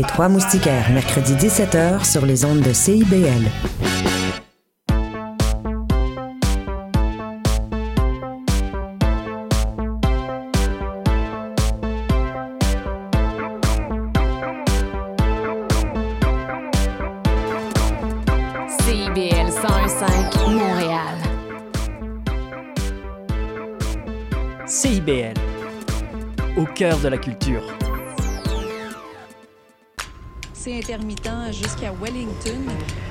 Les Trois Moustiquaires, mercredi 17h sur les ondes de CIBL. CIBL 101.5 Montréal. CIBL, au cœur de la culture. C'est intermittent jusqu'à Wellington.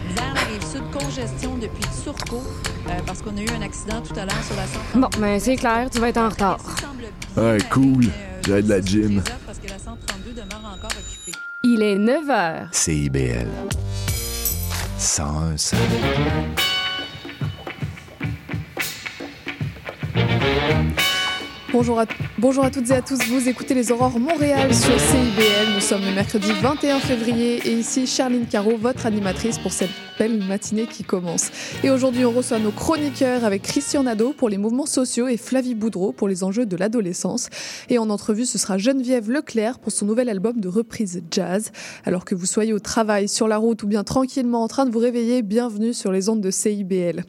Vers la rive sud, congestion depuis Turcot, euh, parce qu'on a eu un accident tout à l'heure sur la 132. Bon, ben c'est clair, tu vas être en retard. Ouais, cool. J'ai de la gym. Parce que la 132 demeure encore occupée. Il est 9 h. CIBL. 101 Bonjour à, bonjour toutes et à tous, vous écoutez les Aurores Montréal sur CIBL. Nous sommes le mercredi 21 février et ici Charline Caro, votre animatrice pour cette belle matinée qui commence. Et aujourd'hui, on reçoit nos chroniqueurs avec Christian Nadeau pour les mouvements sociaux et Flavie Boudreau pour les enjeux de l'adolescence. Et en entrevue, ce sera Geneviève Leclerc pour son nouvel album de reprise jazz. Alors que vous soyez au travail, sur la route ou bien tranquillement en train de vous réveiller, bienvenue sur les ondes de CIBL.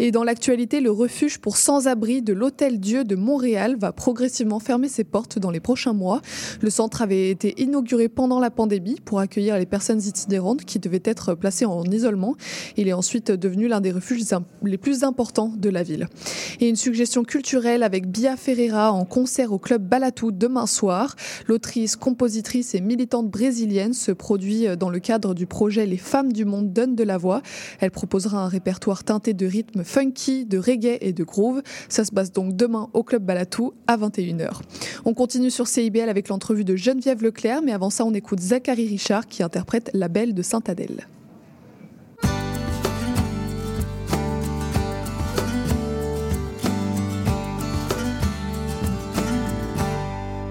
Et dans l'actualité, le refuge pour sans-abri de l'Hôtel Dieu de Montréal va progressivement fermer ses portes dans les prochains mois. Le centre avait été inauguré pendant la pandémie pour accueillir les personnes itinérantes qui devaient être placées en isolement. Il est ensuite devenu l'un des refuges les plus importants de la ville. Et une suggestion culturelle avec Bia Ferreira en concert au club Balatou demain soir. L'autrice, compositrice et militante brésilienne se produit dans le cadre du projet Les femmes du monde donnent de la voix. Elle proposera un répertoire teinté de rythmes funky, de reggae et de groove. Ça se passe donc demain au club Balatou à 21h. On continue sur CIBL avec l'entrevue de Geneviève Leclerc, mais avant ça, on écoute Zachary Richard qui interprète La Belle de Sainte-Adèle.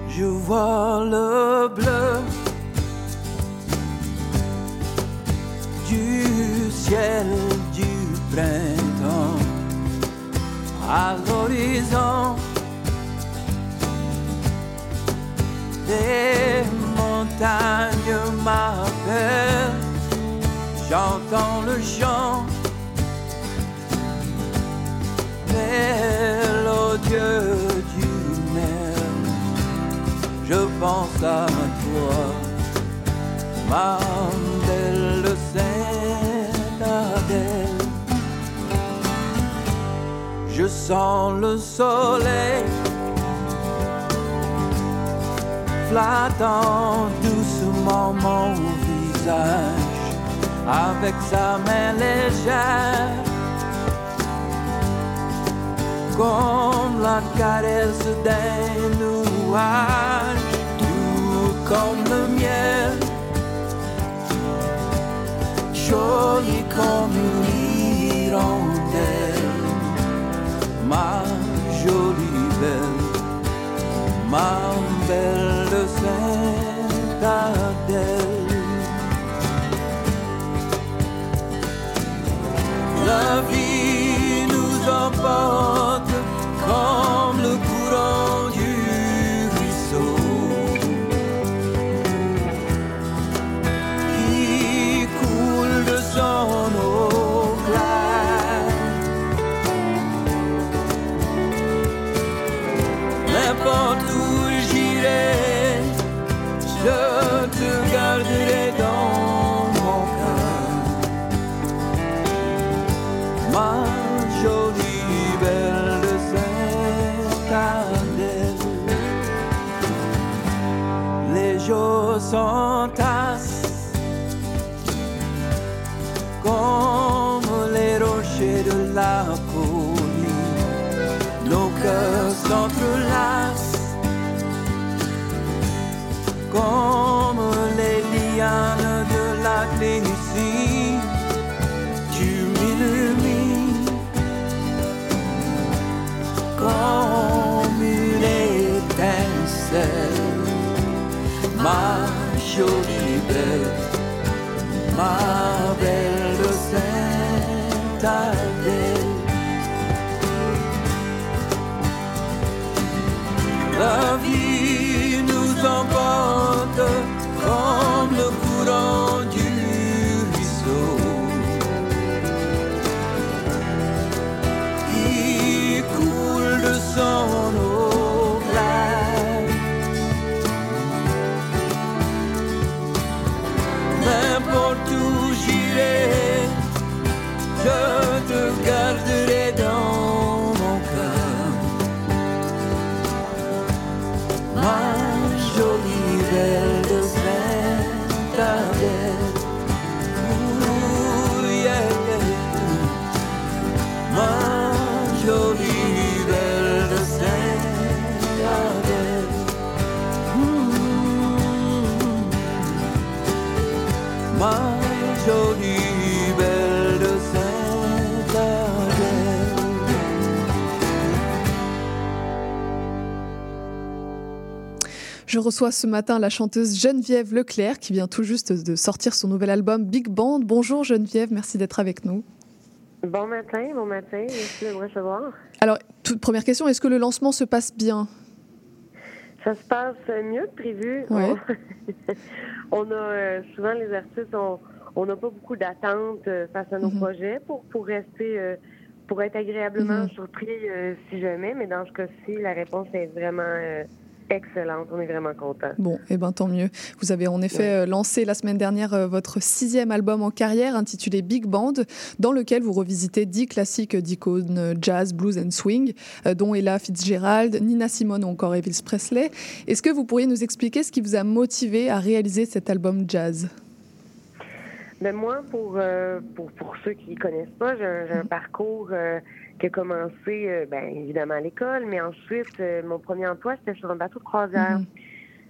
Je vois le bleu du ciel du printemps à l'horizon. Les montagnes m'appellent, j'entends le chant mélodieux du mer. Je pense à toi, ma Sainte-Adèle. Je sens le soleil flattant doucement mon visage. Avec sa main légère, comme la caresse d'un nuage, tout comme le miel, joli comme une hirondelle, ma jolie belle, ma belle Sainte-Adèle. La vie nous emporte comme le courant then reçois ce matin la chanteuse Geneviève Leclerc qui vient tout juste de sortir son nouvel album Big Band. Bonjour Geneviève, merci d'être avec nous. Bon matin, bon matin, merci de me recevoir. Alors, toute première question, est-ce que le lancement se passe bien? Ça se passe mieux que prévu. Ouais. On, a euh, souvent les artistes, on n'a pas beaucoup d'attentes euh, face à nos Mhm. projets pour, pour rester, euh, pour être agréablement Mhm. surpris euh, si jamais, mais dans ce cas-ci, la réponse est vraiment euh, excellente. On est vraiment contents. Bon, eh ben tant mieux. Vous avez en effet euh, lancé la semaine dernière euh, votre sixième album en carrière intitulé Big Band, dans lequel vous revisitez dix classiques d'icônes euh, jazz, blues and swing, dont Ella Fitzgerald, Nina Simone ou encore Elvis Presley. Est-ce que vous pourriez nous expliquer ce qui vous a motivé à réaliser cet album jazz? Mais moi, pour, euh, pour, pour ceux qui ne connaissent pas, j'ai un, un parcours euh, qui a commencé, euh, ben, évidemment, à l'école, mais ensuite, euh, mon premier emploi, c'était sur un bateau de croisière. Mhm.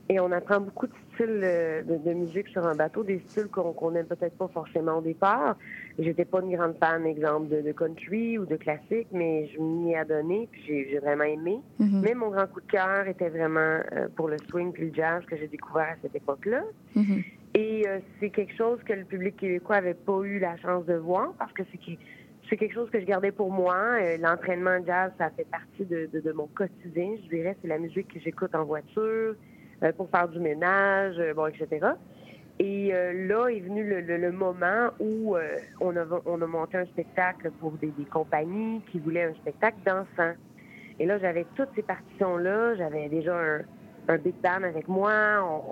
Et on apprend beaucoup de styles euh, de, de musique sur un bateau, des styles qu'on qu'on n'aime peut-être pas forcément au départ. J'étais pas une grande fan, exemple, de, de country ou de classique, mais je m'y ai adonné, puis j'ai vraiment aimé. Mhm. Mais mon grand coup de cœur était vraiment pour le swing puis le jazz que j'ai découvert à cette époque-là. Mhm. Et c'est quelque chose que le public québécois avait pas eu la chance de voir parce que c'est qui- c'est quelque chose que je gardais pour moi. Euh, L'entraînement jazz, ça fait partie de, mon quotidien. Je dirais, c'est la musique que j'écoute en voiture, euh, pour faire du ménage, euh, bon, etc. Et là est venu le, moment où on, a, on a monté un spectacle pour des, compagnies qui voulaient un spectacle dansant. Et là, j'avais toutes ces partitions-là. J'avais déjà un, big band avec moi.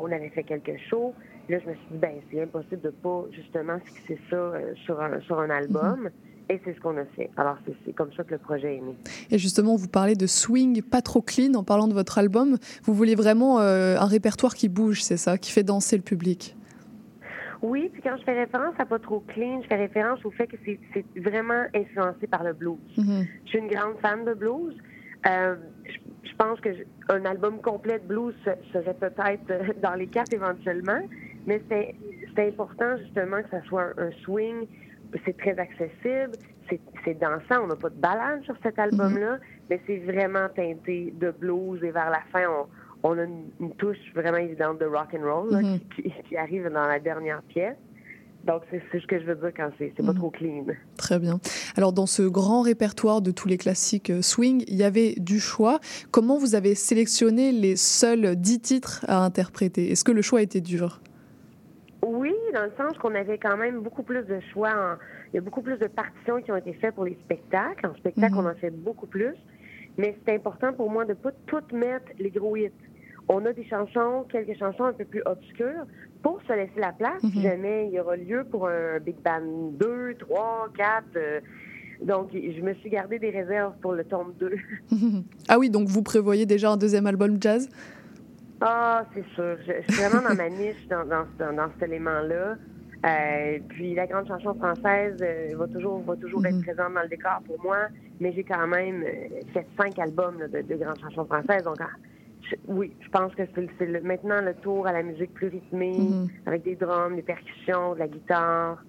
On, avait fait quelques shows. Là, je me suis dit, ben, c'est impossible de pas justement fixer ça sur, un, sur un album. Et c'est ce qu'on a fait. Alors, c'est- comme ça que le projet est né. Et justement, vous parlez de swing pas trop clean en parlant de votre album. Vous voulez vraiment euh, un répertoire qui bouge, c'est ça, qui fait danser le public? Oui, puis quand je fais référence à pas trop clean, je fais référence au fait que c'est vraiment influencé par le blues. Mhm. Je suis une grande fan de blues. Euh, je, je pense que je- un album complet de blues se- serait peut-être euh, dans les cartes éventuellement, mais c'est c'est important justement que ça soit un, un swing. C'est très accessible, c'est dansant. On n'a pas de balade sur cet album-là, mais c'est vraiment teinté de blues et vers la fin, on, on a une, une touche vraiment évidente de rock and roll là, Mhm. qui, qui- qui arrive dans la dernière pièce. Donc c'est ce que je veux dire quand c'est pas Mhm. trop clean. Très bien. Alors, dans ce grand répertoire de tous les classiques euh, swing, il y avait du choix. Comment vous avez sélectionné les seuls dix titres à interpréter? Est-ce que le choix était dur? Oui, dans le sens qu'on avait quand même beaucoup plus de choix. en- Il y a beaucoup plus de partitions qui ont été faites pour les spectacles. En spectacle, Mhm. on en fait beaucoup plus. Mais c'est important pour moi de pas toutes mettre les gros hits. On a des chansons, quelques chansons un peu plus obscures pour se laisser la place si Mhm. jamais il y aura lieu pour un Big Band 2, 3, 4. euh, donc, je me suis gardé des réserves pour le tome 2. Ah oui, donc vous prévoyez déjà un deuxième album jazz? Ah, c'est sûr. Je, je suis vraiment dans ma niche dans, dans, dans cet élément-là. Euh, puis la grande chanson française euh, va toujours, va toujours Mhm. être présente dans le décor pour moi, mais j'ai quand même euh, fait cinq albums là, de, de grandes chansons françaises. Donc, ah, je- oui, je pense que c'est c'est le- maintenant le tour à la musique plus rythmée, Mhm. avec des drums, des percussions, de la guitare.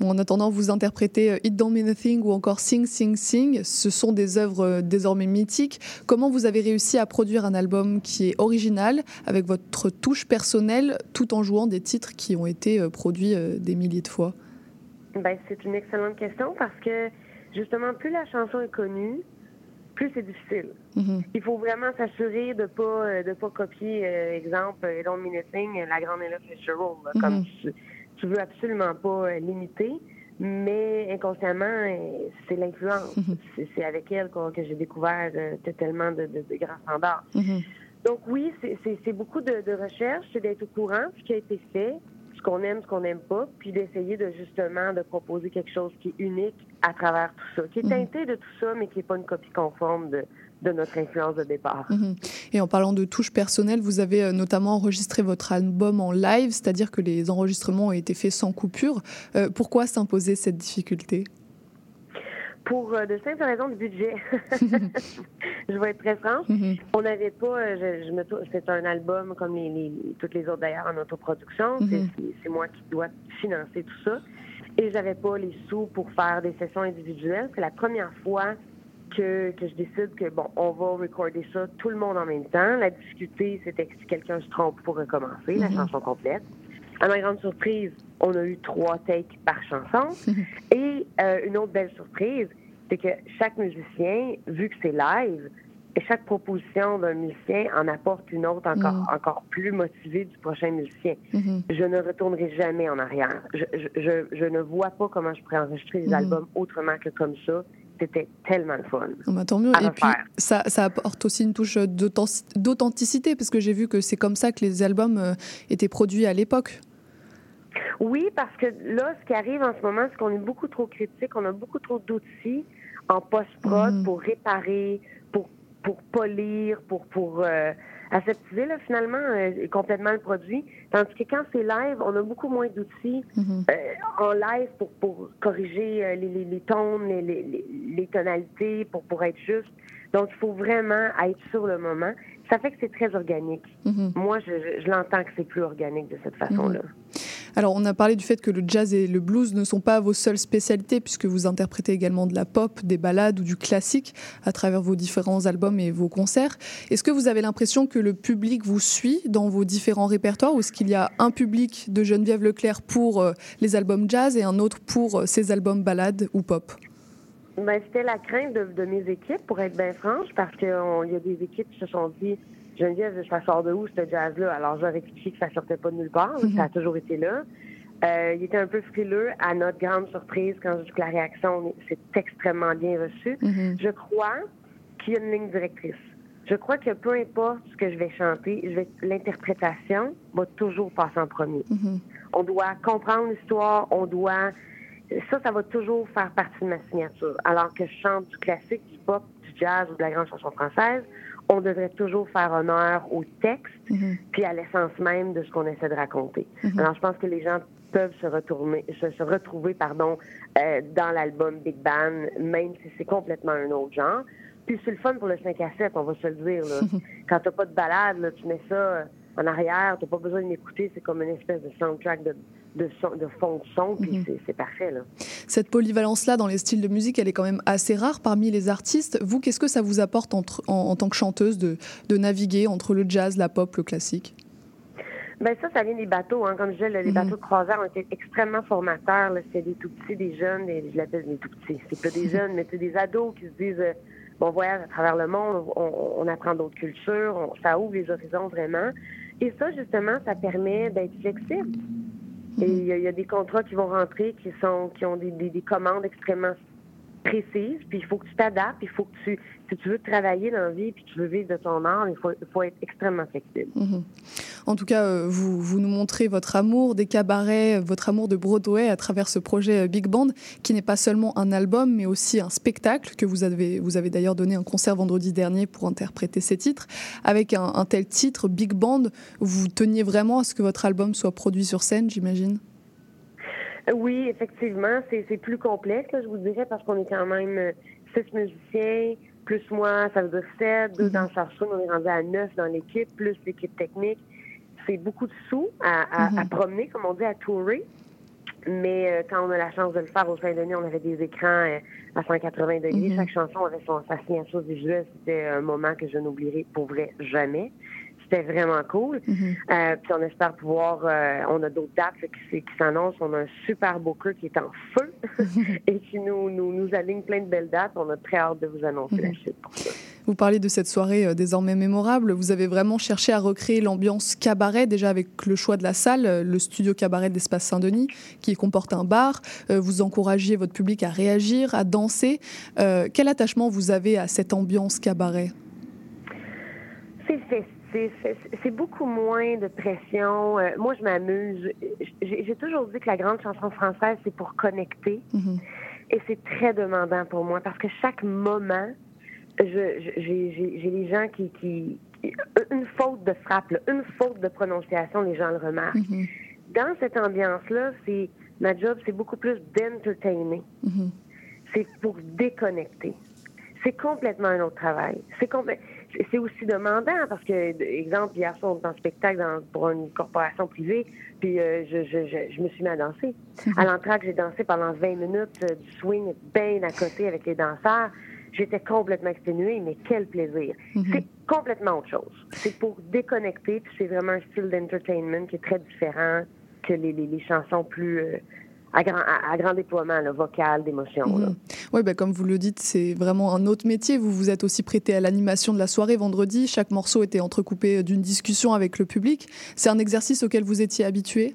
Bon, en attendant, vous interprétez euh, It Don't Mean a Thing ou encore Sing, Sing, Sing. Ce sont des œuvres euh, désormais mythiques. Comment vous avez réussi à produire un album qui est original, avec votre touche personnelle, tout en jouant des titres qui ont été euh, produits des milliers de fois? Ben, c'est une excellente question parce que justement, plus la chanson est connue, plus c'est difficile. Mhm. Il faut vraiment s'assurer de pas euh, de pas copier, euh, exemple, Don't Mean a Thing, la grande Ella Fitzgerald, comme tu, veux absolument pas euh, l'imiter, mais inconsciemment, euh, c'est l'influence. Mhm. C'est- C'est avec elle que j'ai découvert euh, tellement de, de- de grands standards. Mhm. Donc oui, c'est- beaucoup de, de recherche, c'est d'être au courant de ce qui a été fait, ce qu'on aime, ce qu'on n'aime pas, puis d'essayer de justement de proposer quelque chose qui est unique à travers tout ça, qui est Mhm. teinté de tout ça, mais qui n'est pas une copie conforme de, de notre influence de départ. Mhm. Et en parlant de touches personnelles, vous avez euh, notamment enregistré votre album en live, c'est-à-dire que les enregistrements ont été faits sans coupure. Euh, pourquoi s'imposer cette difficulté? Pour euh, de simples raisons de budget. je vais être très franche. Mhm. On n'avait pas, je, je me tou- c'est un album comme les, les- toutes les autres d'ailleurs en autoproduction. C'est- Mhm. C'est c'est moi qui dois financer tout ça. Et j'avais pas les sous pour faire des sessions individuelles. C'est la première fois que, que je décide que bon, on va recorder ça tout le monde en même temps. La difficulté, c'était que si quelqu'un se trompe pour recommencer la Mhm. chanson complète. À ma grande surprise, on a eu trois takes par chanson. Et euh, une autre belle surprise, c'est que chaque musicien, vu que c'est live, et chaque proposition d'un musicien en apporte une autre encore, Mm. encore plus motivée du prochain musicien. Mhm. Je ne retournerai jamais en arrière. Je, je, je, je ne vois pas comment je pourrais enregistrer des Mhm. albums autrement que comme ça. C'était tellement le fun. Ah bah, tant mieux. À Et puis, ça, ça apporte aussi une touche d'authentic- d'authenticité, parce que j'ai vu que c'est comme ça que les albums euh, étaient produits à l'époque. Oui, parce que là, ce qui arrive en ce moment, c'est qu'on est beaucoup trop critique. On a beaucoup trop d'outils en post-prod Mhm. pour réparer, pour, pour polir, pour, pour euh, aseptiser là, finalement euh, complètement le produit. Tandis que quand c'est live, on a beaucoup moins d'outils Mhm. euh, en live pour, pour corriger euh, les, les, les tons, les, les, les- les tonalités, pour, pour être juste. Donc, il faut vraiment être sur le moment. Ça fait que c'est très organique. Mhm. Moi, je, je, je l'entends que c'est plus organique de cette façon-là. Alors, on a parlé du fait que le jazz et le blues ne sont pas vos seules spécialités, puisque vous interprétez également de la pop, des ballades ou du classique à travers vos différents albums et vos concerts. Est-ce que vous avez l'impression que le public vous suit dans vos différents répertoires, ou est-ce qu'il y a un public de Geneviève Leclerc pour euh, les albums jazz et un autre pour euh, ses albums ballades ou pop? Ben, c'était la crainte de, de mes équipes, pour être bien franche, parce qu'il y a des équipes qui se sont dit Geneviève, ça sort de où ce jazz-là? Alors, j'aurais expliqué que ça sortait pas de nulle part, Mhm. ça a toujours été là. Euh, il était un peu frileux, à notre grande surprise, quand je dis que la réaction, c'est extrêmement bien reçu. Mhm. Je crois qu'il y a une ligne directrice. Je crois que peu importe ce que je vais chanter, je vais, l'interprétation va toujours passer en premier. Mhm. On doit comprendre l'histoire, on doit. Ça, ça va toujours faire partie de ma signature. Alors que je chante du classique, du pop, du jazz ou de la grande chanson française, on devrait toujours faire honneur au texte Mhm. puis à l'essence même de ce qu'on essaie de raconter. Mhm. Alors, je pense que les gens peuvent se, retourner, se, se retrouver pardon, euh, dans l'album Big Band, même si c'est complètement un autre genre. Puis c'est le fun pour le 5 à 7, on va se le dire. Là. Quand t'as pas de balade, là, tu mets ça euh, en arrière, t'as pas besoin de l'écouter, c'est comme une espèce de soundtrack de, de, son, de fond de son, puis Mhm. c'est- c'est parfait. Là. Cette polyvalence-là dans les styles de musique, elle est quand même assez rare parmi les artistes. Vous, qu'est-ce que ça vous apporte entre- en, en tant que chanteuse de, de naviguer entre le jazz, la pop, le classique? Ben ça, ça vient des bateaux. Hein. Comme je disais, les Mhm. bateaux de croisière ont été extrêmement formateurs. C'était des tout petits, des jeunes, des, je l'appelle des tout petits. C'est pas des jeunes, mais c'est des ados qui se disent, euh, bon, on voyage à travers le monde, on, on apprend d'autres cultures, on- ça ouvre les horizons vraiment. Et ça, justement, ça permet d'être flexible. Et il y, a- des contrats qui vont rentrer qui ont des, des- des commandes extrêmement précises, puis il faut que tu t'adaptes, il faut que tu, si tu veux travailler dans la vie, puis tu veux vivre de ton art, il faut, faut être extrêmement flexible. Mhm. En tout cas, euh, vous, vous nous montrez votre amour des cabarets, euh, votre amour de Broadway à travers ce projet euh, Big Band, qui n'est pas seulement un album, mais aussi un spectacle que vous avez, vous avez d'ailleurs donné un concert vendredi dernier pour interpréter ces titres. Avec un tel titre, Big Band, vous teniez vraiment à ce que votre album soit produit sur scène, j'imagine? Oui, effectivement, c'est plus complexe, là, je vous dirais, parce qu'on est quand même euh, six musiciens, plus moi, ça veut dire sept, deux Mhm. danseurs sourds, on est rendu à neuf dans l'équipe, plus l'équipe technique. C'est beaucoup de sous à, à- Mhm. à promener, comme on dit, à tourer. Mais euh, quand on a la chance de le faire au Saint-Denis, on avait des écrans euh, à 180 degrés. Mhm. Chaque chanson avait son, sa signature visuelle. C'était un moment que je n'oublierai pour vrai jamais. C'était vraiment cool. Mhm. Euh, puis on espère pouvoir, euh, on a d'autres dates là, qui, qui s'annoncent. On a un super booker qui est en feu et qui nous, nous, nous aligne plein de belles dates. On a très hâte de vous annoncer la Mhm. suite pour ça. Vous parlez de cette soirée euh, désormais mémorable. Vous avez vraiment cherché à recréer l'ambiance cabaret, déjà avec le choix de la salle, le studio cabaret d'Espace Saint-Denis, qui comporte un bar. Euh, Vous encouragiez votre public à réagir, à danser. Euh, quel attachement vous avez à cette ambiance cabaret? C'est festif. C'est- beaucoup moins de pression. Euh, moi, je m'amuse. J'ai toujours dit que la grande chanson française, c'est pour connecter. Mhm. Et c'est très demandant pour moi parce que chaque moment, j'ai les gens qui, Une faute de frappe, là, une faute de prononciation, les gens le remarquent. Mhm. Dans cette ambiance-là, c'est ma job, c'est beaucoup plus d'entertainer. Mhm. C'est pour déconnecter. C'est complètement un autre travail. C'est complè- c'est- aussi demandant parce que, exemple, hier soir, on était en spectacle dans- pour une corporation privée, puis euh, je, je, je, je me suis mis à danser. À l'entraque, j'ai dansé pendant 20 minutes euh, du swing bien à côté avec les danseurs. J'étais complètement exténuée, mais quel plaisir. C'est complètement autre chose. C'est pour déconnecter, puis c'est vraiment un style d'entertainment qui est très différent que les, les, les chansons plus euh, à, grand, à, à grand déploiement, là, vocal, d'émotion. Mhm. Ouais, bah, comme vous le dites, c'est vraiment un autre métier. Vous vous êtes aussi prêté à l'animation de la soirée vendredi. Chaque morceau était entrecoupé d'une discussion avec le public. C'est un exercice auquel vous étiez habitué?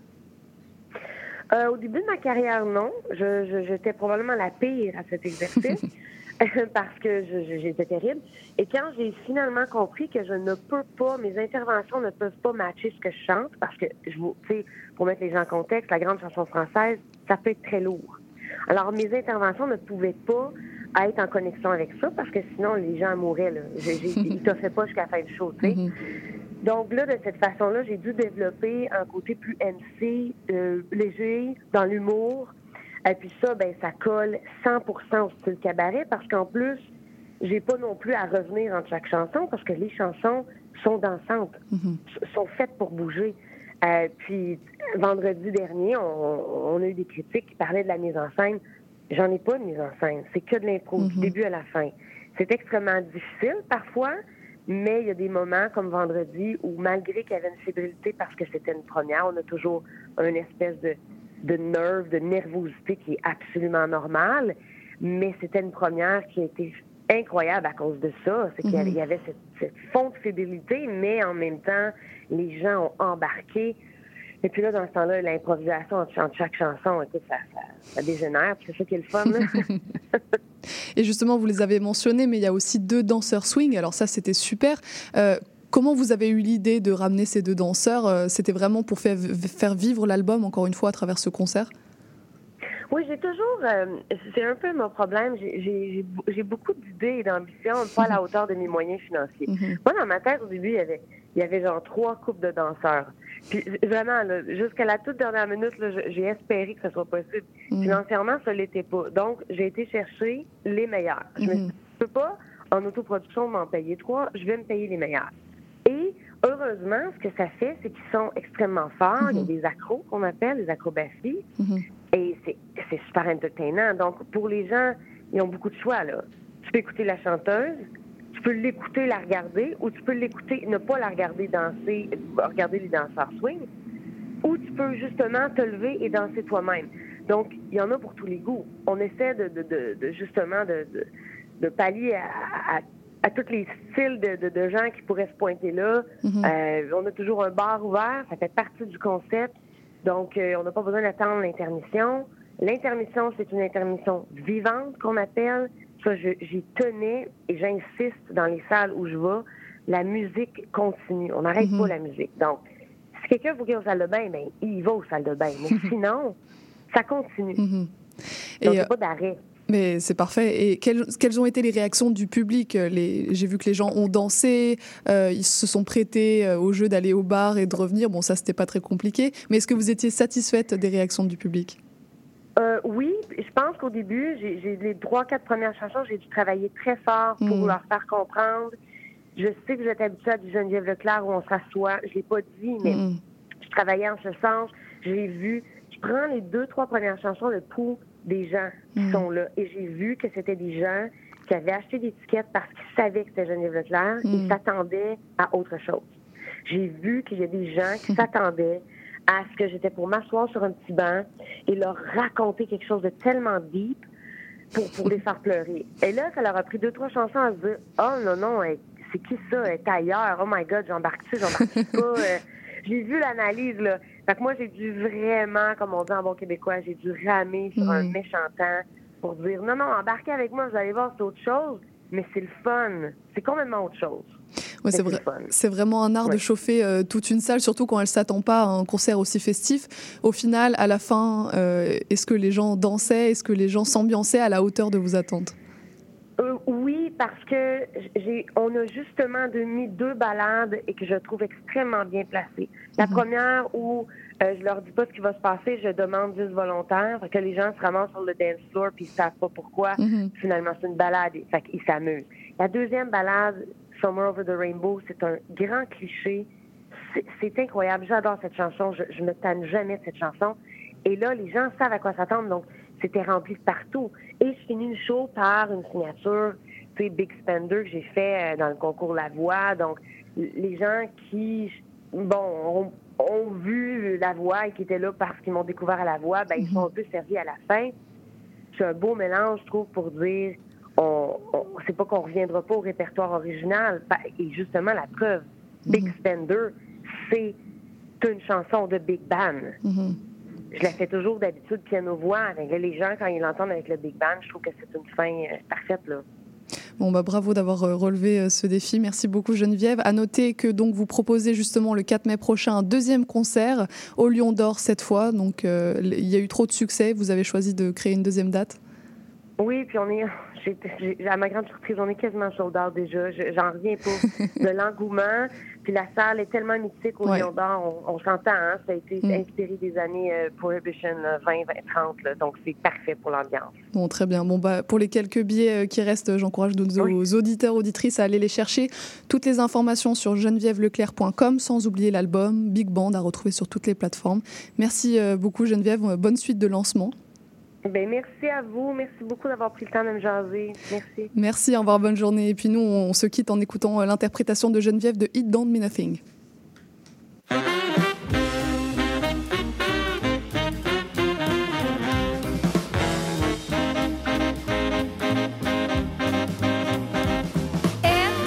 Euh, au début de ma carrière, non. Je, je- j'étais probablement la pire à cet exercice parce que je- je- j'étais terrible. Et quand j'ai finalement compris que je ne peux pas, mes interventions ne peuvent pas matcher ce que je chante parce que, je vous, tu sais, pour mettre les gens en contexte, la grande chanson française, ça peut être très lourd. Alors, mes interventions ne pouvaient pas être en connexion avec ça parce que sinon, les gens mouraient. Là. J'ai, ils t'offraient pas jusqu'à la fin du show, tu sais. Mhm. Donc là, de cette façon-là, j'ai dû développer un côté plus MC, euh, léger, dans l'humour. Et puis ça, ben, ça colle 100% au style cabaret parce qu'en plus, j'ai pas non plus à revenir entre chaque chanson parce que les chansons sont dansantes, Mhm. s- sont faites pour bouger. Euh, puis vendredi dernier, on, on a eu des critiques qui parlaient de la mise en scène. J'en ai pas de mise en scène, c'est que de l'impro du Mhm. début à la fin. C'est extrêmement difficile parfois, mais il y a des moments comme vendredi où malgré qu'il y avait une fébrilité parce que c'était une première, on a toujours une espèce de, de nerve, de nervosité qui est absolument normale, mais c'était une première qui a été incroyable à cause de ça. C'est qu'il y avait, il y avait cette, cette fond de fébrilité, mais en même temps, les gens ont embarqué. Et puis là, dans ce temps-là, l'improvisation entre chaque chanson, écoute, ça, ça, ça dégénère. puis C'est ça qui est le fun. là. Et justement, vous les avez mentionnés, mais il y a aussi deux danseurs swing. Alors ça, c'était super. Euh, comment vous avez eu l'idée de ramener ces deux danseurs? Euh, C'était vraiment pour faire, faire vivre l'album, encore une fois, à travers ce concert? Oui, j'ai toujours. euh, c'est un peu mon problème. J'ai- beaucoup d'idées et d'ambitions, pas à la hauteur de mes moyens financiers. Mhm. Moi, dans ma tête, au début, il y avait, il y avait genre trois coupes de danseurs. Puis vraiment, jusqu'à la toute dernière minute, j'ai espéré que ce soit possible. Mhm. Financièrement, ça l'était pas. Donc, j'ai été chercher les meilleurs. Je me suis dit, je peux pas, en autoproduction, m'en payer trois. Je vais me payer les meilleurs. Et heureusement, ce que ça fait, c'est qu'ils sont extrêmement forts. Il y a Mhm. des accros qu'on appelle, des acrobaties. Mhm. Et c'est super entertainant. Donc, pour les gens, ils ont beaucoup de choix, là. Tu peux écouter la chanteuse, peux l'écouter, la regarder, ou tu peux l'écouter, ne pas la regarder danser, regarder les danseurs swing, ou tu peux justement te lever et danser toi-même. Donc, il y en a pour tous les goûts. On essaie de, de- de- de justement de, pallier à, à- à tous les styles de, gens qui pourraient se pointer là. Mhm. Euh, on a toujours un bar ouvert, ça fait partie du concept. Donc, euh, on n'a pas besoin d'attendre l'intermission. L'intermission, c'est une intermission vivante qu'on appelle. Ça, j'y tenais et j'insiste dans les salles où je vais. La musique continue. On n'arrête Mhm. pas la musique. Donc, si quelqu'un veut aller aux salles de bain, ben, il va aux salles de bain. Mais sinon, ça continue. Mhm. Donc, Et, il n'y euh, a pas d'arrêt. Mais c'est parfait. Et quelles, quelles ont été les réactions du public? J'ai vu que les gens ont dansé, euh, ils se sont prêtés euh, au jeu d'aller au bar et de revenir. Bon, ça, c'était pas très compliqué. Mais est-ce que vous étiez satisfaite des réactions du public? Euh, oui, je pense qu'au début, j'ai les trois, quatre premières chansons, j'ai dû travailler très fort pour Mm. leur faire comprendre. Je sais que vous êtes habitué à du Geneviève Leclerc où on s'assoit. Je l'ai pas dit, mais Mhm. je travaillais en ce sens. J'ai vu, je prends les deux, trois premières chansons, le pouls des gens qui Mm. sont là. Et j'ai vu que c'était des gens qui avaient acheté des tickets parce qu'ils savaient que c'était Geneviève Leclerc et s'attendaient à autre chose. J'ai vu qu'il y a des gens qui s'attendaient à ce que j'étais pour m'asseoir sur un petit banc et leur raconter quelque chose de tellement deep pour, pour les faire pleurer. Et là, ça leur a pris deux, trois chansons à se dire Oh non, non, c'est qui ça? Elle est ailleurs. Oh my God, j'embarque-tu, j'embarque pas? Euh, j'ai vu l'analyse, là. Fait que moi, j'ai dû vraiment, comme on dit en bon québécois, j'ai dû ramer sur un Mm. méchant temps pour dire Non, non, embarquez avec moi, vous allez voir, c'est autre chose, mais c'est le fun. C'est complètement autre chose. Ouais, c'est vrai. vraiment un art de chauffer euh, toute une salle, surtout quand elle s'attend pas à un concert aussi festif. Au final, à la fin, euh, est-ce que les gens dansaient? Est-ce que les gens s'ambiançaient à la hauteur de vos attentes? Euh, oui, parce que j'ai, on a justement de- mis deux balades et que je trouve extrêmement bien placées. La première où euh, je leur dis pas ce qui va se passer, je demande juste volontaire, fait que les gens se ramassent sur le dance floor puis ils savent pas pourquoi. Mhm. Finalement, c'est une balade, fait qu'ils s'amusent. La deuxième balade, Somewhere Over the Rainbow, c'est un grand cliché. C'est- incroyable. J'adore cette chanson. Je, je me tanne jamais de cette chanson. Et là, les gens savent à quoi s'attendre. Donc, c'était rempli de partout. Et je finis le show par une signature, tu sais, Big Spender que j'ai fait euh, dans le concours La Voix. Donc, les gens qui, bon, ont, ont vu La Voix et qui étaient là parce qu'ils m'ont découvert à La Voix, ben, ils sont un peu servis à la fin. C'est un beau mélange, je trouve, pour dire, on, on c'est pas qu'on reviendra pas au répertoire original. Et justement, la preuve, Big Spender, c'est une chanson de Big Band. Mhm. Je la fais toujours d'habitude piano-voix. Avec les gens, quand ils l'entendent avec le Big Band, je trouve que c'est une fin euh, parfaite. Là. Bon, bah, bravo d'avoir euh, relevé euh, ce défi. Merci beaucoup, Geneviève. À noter que donc vous proposez justement le 4 mai prochain un deuxième concert au Lion d'Or cette fois. Donc, euh, il y a eu trop de succès. Vous avez choisi de créer une deuxième date? Oui, puis on est, à ma grande surprise, on est quasiment sold out déjà. Je- j'en reviens pas de l'engouement. Puis la salle est tellement mythique au Ouais. Lion d'Or, on, on s'entend, hein, ça a été Mm. inspiré des années euh, Prohibition euh, 20, 20, 30, là, donc c'est parfait pour l'ambiance. Bon, très bien. Bon, bah, pour les quelques billets euh, qui restent, j'encourage nos Oui. auditeurs, auditrices à aller les chercher. Toutes les informations sur genevièveleclerc.com, sans oublier l'album Big Band à retrouver sur toutes les plateformes. Merci euh, beaucoup, Geneviève. Euh, Bonne suite de lancement. Ben, merci à vous, merci beaucoup d'avoir pris le temps de me jaser. Merci. Merci, au revoir, bonne journée. Et puis nous, on se quitte en écoutant euh, l'interprétation de Geneviève de It Don't Mean Nothing. It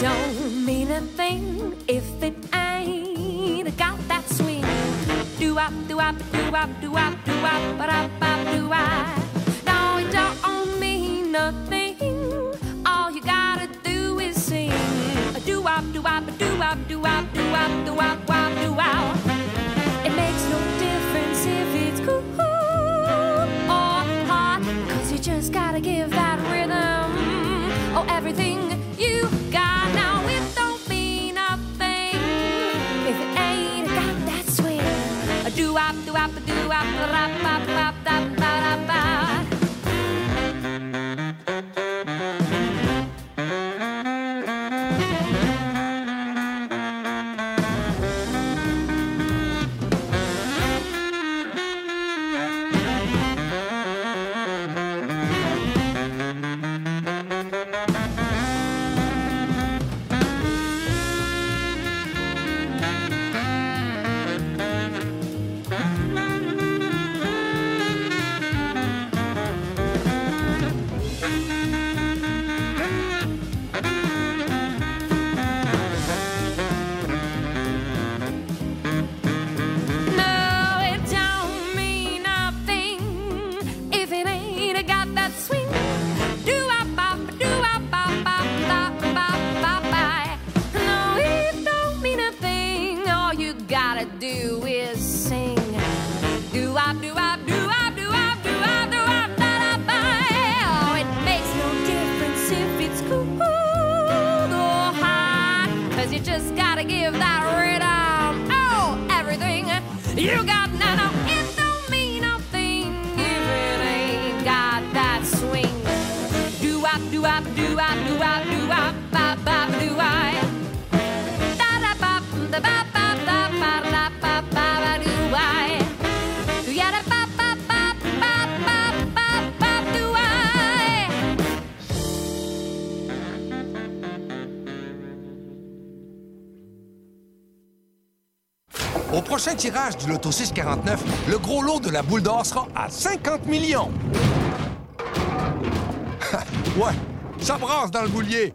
don't mean a thing if it ain't got that swing. Do wop, do wop, do wop, do wop, do wop, ba da bop, do I. nothing. All you gotta do is sing. Do wop, do wop, do wop, do wop, do wop, do wop, wop, do wop. Au prochain tirage du Loto 649, le gros lot de la boule d'or sera à 50 millions. ouais, ça brasse dans le boulier.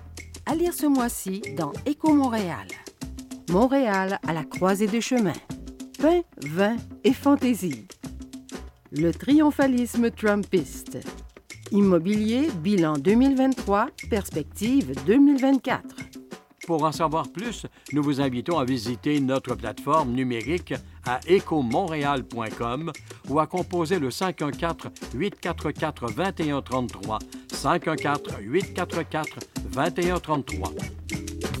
À lire ce mois-ci dans Éco Montréal. Montréal à la croisée des chemins. Pain, vin et fantaisie. Le triomphalisme trumpiste. Immobilier, bilan 2023, perspective 2024. Pour en savoir plus, nous vous invitons à visiter notre plateforme numérique à écomontréal.com ou à composer le 514-844-2133. 514-844-2133.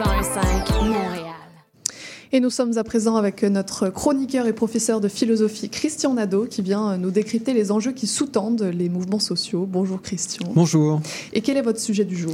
101.5 Montréal. Et nous sommes à présent avec notre chroniqueur et professeur de philosophie, Christian Nadeau, qui vient nous décrypter les enjeux qui sous-tendent les mouvements sociaux. Bonjour Christian. Bonjour. Et quel est votre sujet du jour?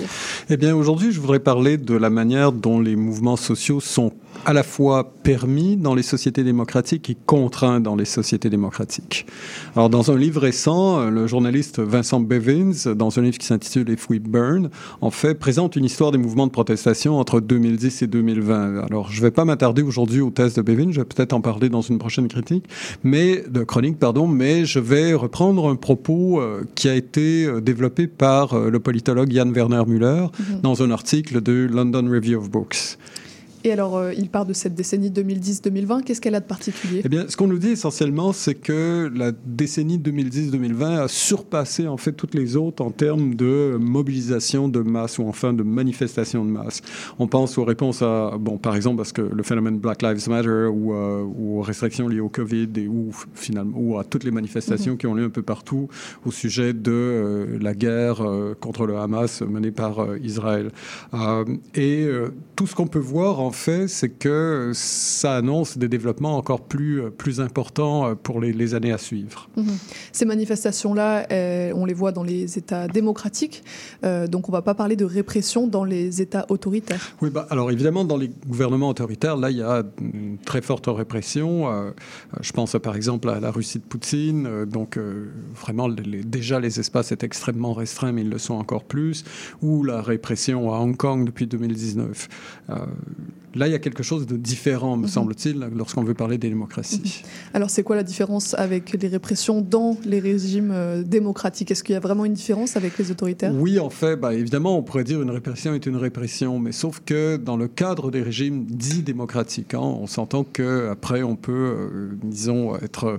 Eh bien, aujourd'hui, je voudrais parler de la manière dont les mouvements sociaux sont à la fois permis dans les sociétés démocratiques et contraints dans les sociétés démocratiques. Alors, dans un livre récent, le journaliste Vincent Bevins, dans un livre qui s'intitule If We Burn, en fait, présente une histoire des mouvements de protestation entre 2010 et 2020. Alors, je ne vais pas m'attarder aujourd'hui au test de Bevins, je vais peut-être en parler dans une prochaine critique, mais de chronique, pardon, mais je vais reprendre un propos euh, qui a été euh, développé par euh, le politologue Jan Werner Müller Mhm. dans un article de London Review of Books. Et alors, euh, il part de cette décennie 2010-2020. Qu'est-ce qu'elle a de particulier? Eh bien, ce qu'on nous dit essentiellement, c'est que la décennie 2010-2020 a surpassé en fait toutes les autres en termes de mobilisation de masse ou enfin de manifestation de masse. On pense aux réponses à, bon, par exemple, parce que le phénomène Black Lives Matter ou, euh, ou aux restrictions liées au Covid et ou finalement ou à toutes les manifestations Mhm. qui ont lieu un peu partout au sujet de euh, la guerre contre le Hamas menée par Israël. Et tout ce qu'on peut voir en fait, c'est que ça annonce des développements encore plus, euh, plus importants euh, pour les, les années à suivre. Mhm. Ces manifestations-là, euh, on les voit dans les États démocratiques, euh, donc on ne va pas parler de répression dans les États autoritaires. Oui, bah, alors évidemment, dans les gouvernements autoritaires, là, il y a une très forte répression. Euh, je pense par exemple à la Russie de Poutine. Donc, vraiment, les- déjà, les espaces étaient extrêmement restreints, mais ils le sont encore plus. Ou la répression à Hong Kong depuis 2019. Euh, là, il y a quelque chose de différent, me Mhm. semble-t-il, lorsqu'on veut parler des démocraties. Alors c'est quoi la différence avec les répressions dans les régimes euh, démocratiques? Est-ce qu'il y a vraiment une différence avec les autoritaires? Oui, en fait, bah, évidemment, on pourrait dire une répression est une répression, mais sauf que dans le cadre des régimes dits démocratiques, hein, on s'entend que après on peut, euh, disons, être euh,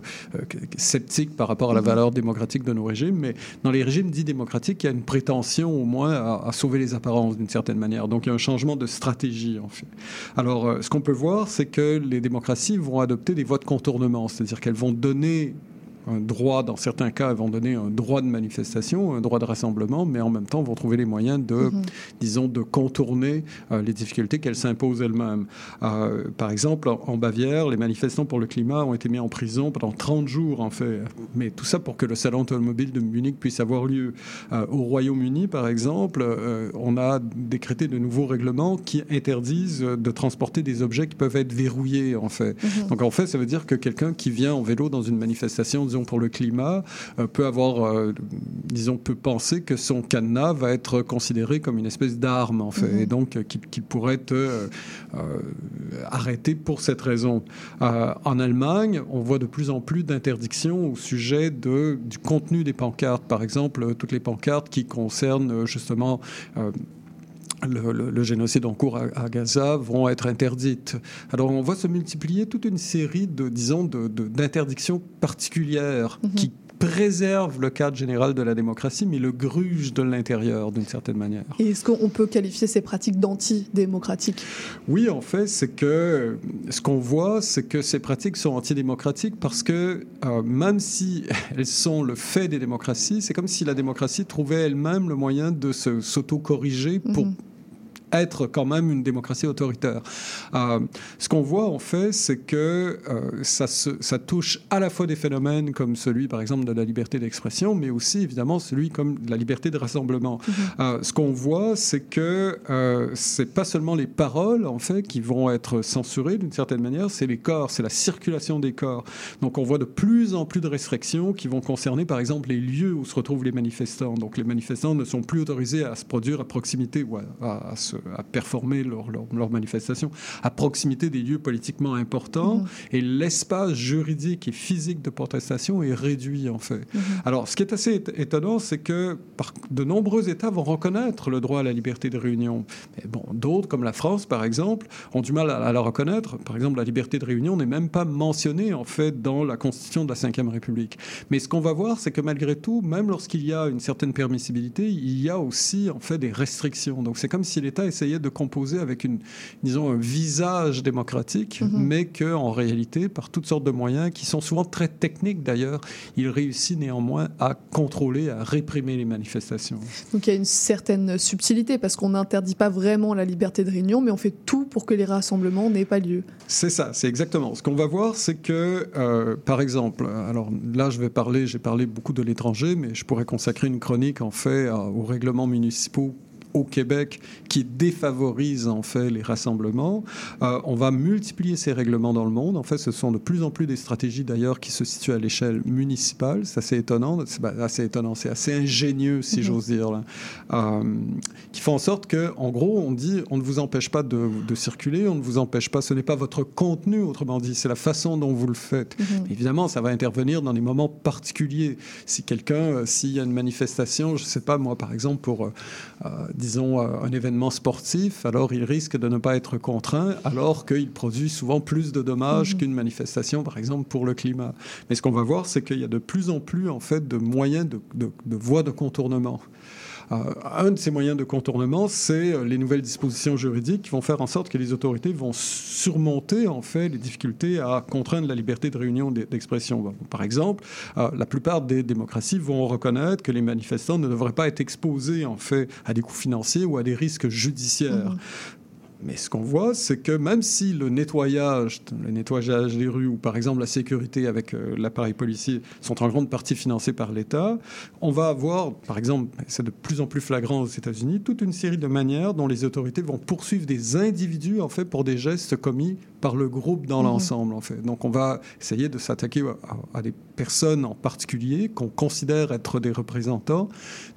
sceptique par rapport à la Mhm. valeur démocratique de nos régimes, mais dans les régimes dits démocratiques, il y a une prétention au moins à, à sauver les apparences d'une certaine manière. Donc il y a un changement de stratégie, en fait. Alors, euh, ce qu'on peut voir, c'est que les démocraties vont adopter des voies de contournement, c'est-à-dire qu'elles vont donner un droit, dans certains cas, elles vont donner un droit de manifestation, un droit de rassemblement, mais en même temps vont trouver les moyens de, Mhm. disons, de contourner euh, les difficultés qu'elles s'imposent elles-mêmes. Euh, par exemple, en, Bavière, les manifestants pour le climat ont été mis en prison pendant 30 jours, en fait. Mais tout ça pour que le salon automobile de Munich puisse avoir lieu. Euh, au Royaume-Uni, par exemple, on a décrété de nouveaux règlements qui interdisent de transporter des objets qui peuvent être verrouillés, en fait. Mhm. Donc, en fait, ça veut dire que quelqu'un qui vient en vélo dans une manifestation, disons, pour le climat, euh, peut avoir, euh, disons, peut penser que son cadenas va être considéré comme une espèce d'arme, en fait, Mhm. et donc euh, qu'il qu'il pourrait être arrêté pour cette raison. En Allemagne, on voit de plus en plus d'interdictions au sujet de, du contenu des pancartes. Par exemple, toutes les pancartes qui concernent justement euh, le, le- le génocide en cours à, à Gaza vont être interdites. Alors on voit se multiplier toute une série de, disons, de- de- d'interdictions particulières Mhm. qui préservent le cadre général de la démocratie, mais le grugent de l'intérieur d'une certaine manière. Et est-ce qu'on peut qualifier ces pratiques d'antidémocratiques? Oui, en fait, c'est que ce qu'on voit, c'est que ces pratiques sont antidémocratiques parce que euh, même si elles sont le fait des démocraties, c'est comme si la démocratie trouvait elle-même le moyen de se- s'auto-corriger pour Mhm. Être quand même une démocratie autoritaire. Euh, ce qu'on voit en fait, c'est que euh, ça, se- ça touche à la fois des phénomènes comme celui, par exemple, de la liberté d'expression, mais aussi évidemment celui comme de la liberté de rassemblement. Euh, ce qu'on voit, c'est que c'est pas seulement les paroles en fait qui vont être censurées d'une certaine manière, c'est les corps, c'est la circulation des corps. Donc on voit de plus en plus de restrictions qui vont concerner, par exemple, les lieux où se retrouvent les manifestants. Donc les manifestants ne sont plus autorisés à se produire à proximité ou à, à- à se- à performer leur, leur, leur manifestation à proximité des lieux politiquement importants. Et l'espace juridique et physique de protestation est réduit, en fait. Alors, ce qui est assez étonnant, c'est que par- de nombreux États vont reconnaître le droit à la liberté de réunion. Mais bon, d'autres, comme la France, par exemple, ont du mal à, à la reconnaître. Par exemple, la liberté de réunion n'est même pas mentionnée, en fait, dans la Constitution de la Ve République. Mais ce qu'on va voir, c'est que malgré tout, même lorsqu'il y a une certaine permissibilité, il y a aussi, en fait, des restrictions. Donc, c'est comme si l'État essayait de composer avec une, disons, un visage démocratique, mais que, en réalité, par toutes sortes de moyens, qui sont souvent très techniques d'ailleurs, il réussit néanmoins à contrôler, à réprimer les manifestations. Donc il y a une certaine subtilité parce qu'on n'interdit pas vraiment la liberté de réunion, mais on fait tout pour que les rassemblements n'aient pas lieu. C'est ça, c'est exactement. Ce qu'on va voir, c'est que, euh, par exemple, alors là, je vais parler, j'ai parlé beaucoup de l'étranger, mais je pourrais consacrer une chronique en fait à- aux règlements municipaux au Québec qui défavorisent en fait les rassemblements. Euh, on va multiplier ces règlements dans le monde. En fait, ce sont de plus en plus des stratégies d'ailleurs qui se situent à l'échelle municipale. C'est assez étonnant. C'est bah, assez étonnant. C'est assez ingénieux, si Mhm. j'ose dire, là. Euh, qui fait en sorte que, en gros, on dit on ne vous empêche pas de, de circuler, on ne vous empêche pas. Ce n'est pas votre contenu, autrement dit, c'est la façon dont vous le faites. Évidemment, ça va intervenir dans des moments particuliers. Si quelqu'un, euh, s'il y a une manifestation, je ne sais pas moi, par exemple pour, euh, disons, euh, un événement sportif, alors il risque de ne pas être contraint, alors qu'il produit souvent plus de dommages Mhm. qu'une manifestation, par exemple pour le climat. Mais ce qu'on va voir, c'est qu'il y a de plus en plus en fait de moyens de, de, de voies de contournement. Euh, un de ces moyens de contournement, c'est euh, les nouvelles dispositions juridiques qui vont faire en sorte que les autorités vont surmonter en fait les difficultés à contraindre la liberté de réunion d'expression. Par exemple, euh, la plupart des démocraties vont reconnaître que les manifestants ne devraient pas être exposés en fait à des coûts financiers ou à des risques judiciaires. Mais ce qu'on voit, c'est que même si le nettoyage, le nettoyage des rues ou par exemple la sécurité avec euh, l'appareil policier sont en grande partie financés par l'État, on va avoir, par exemple, c'est de plus en plus flagrant aux États-Unis, toute une série de manières dont les autorités vont poursuivre des individus en fait pour des gestes commis par le groupe dans Mhm. l'ensemble en fait. Donc on va essayer de s'attaquer à, à des personnes en particulier qu'on considère être des représentants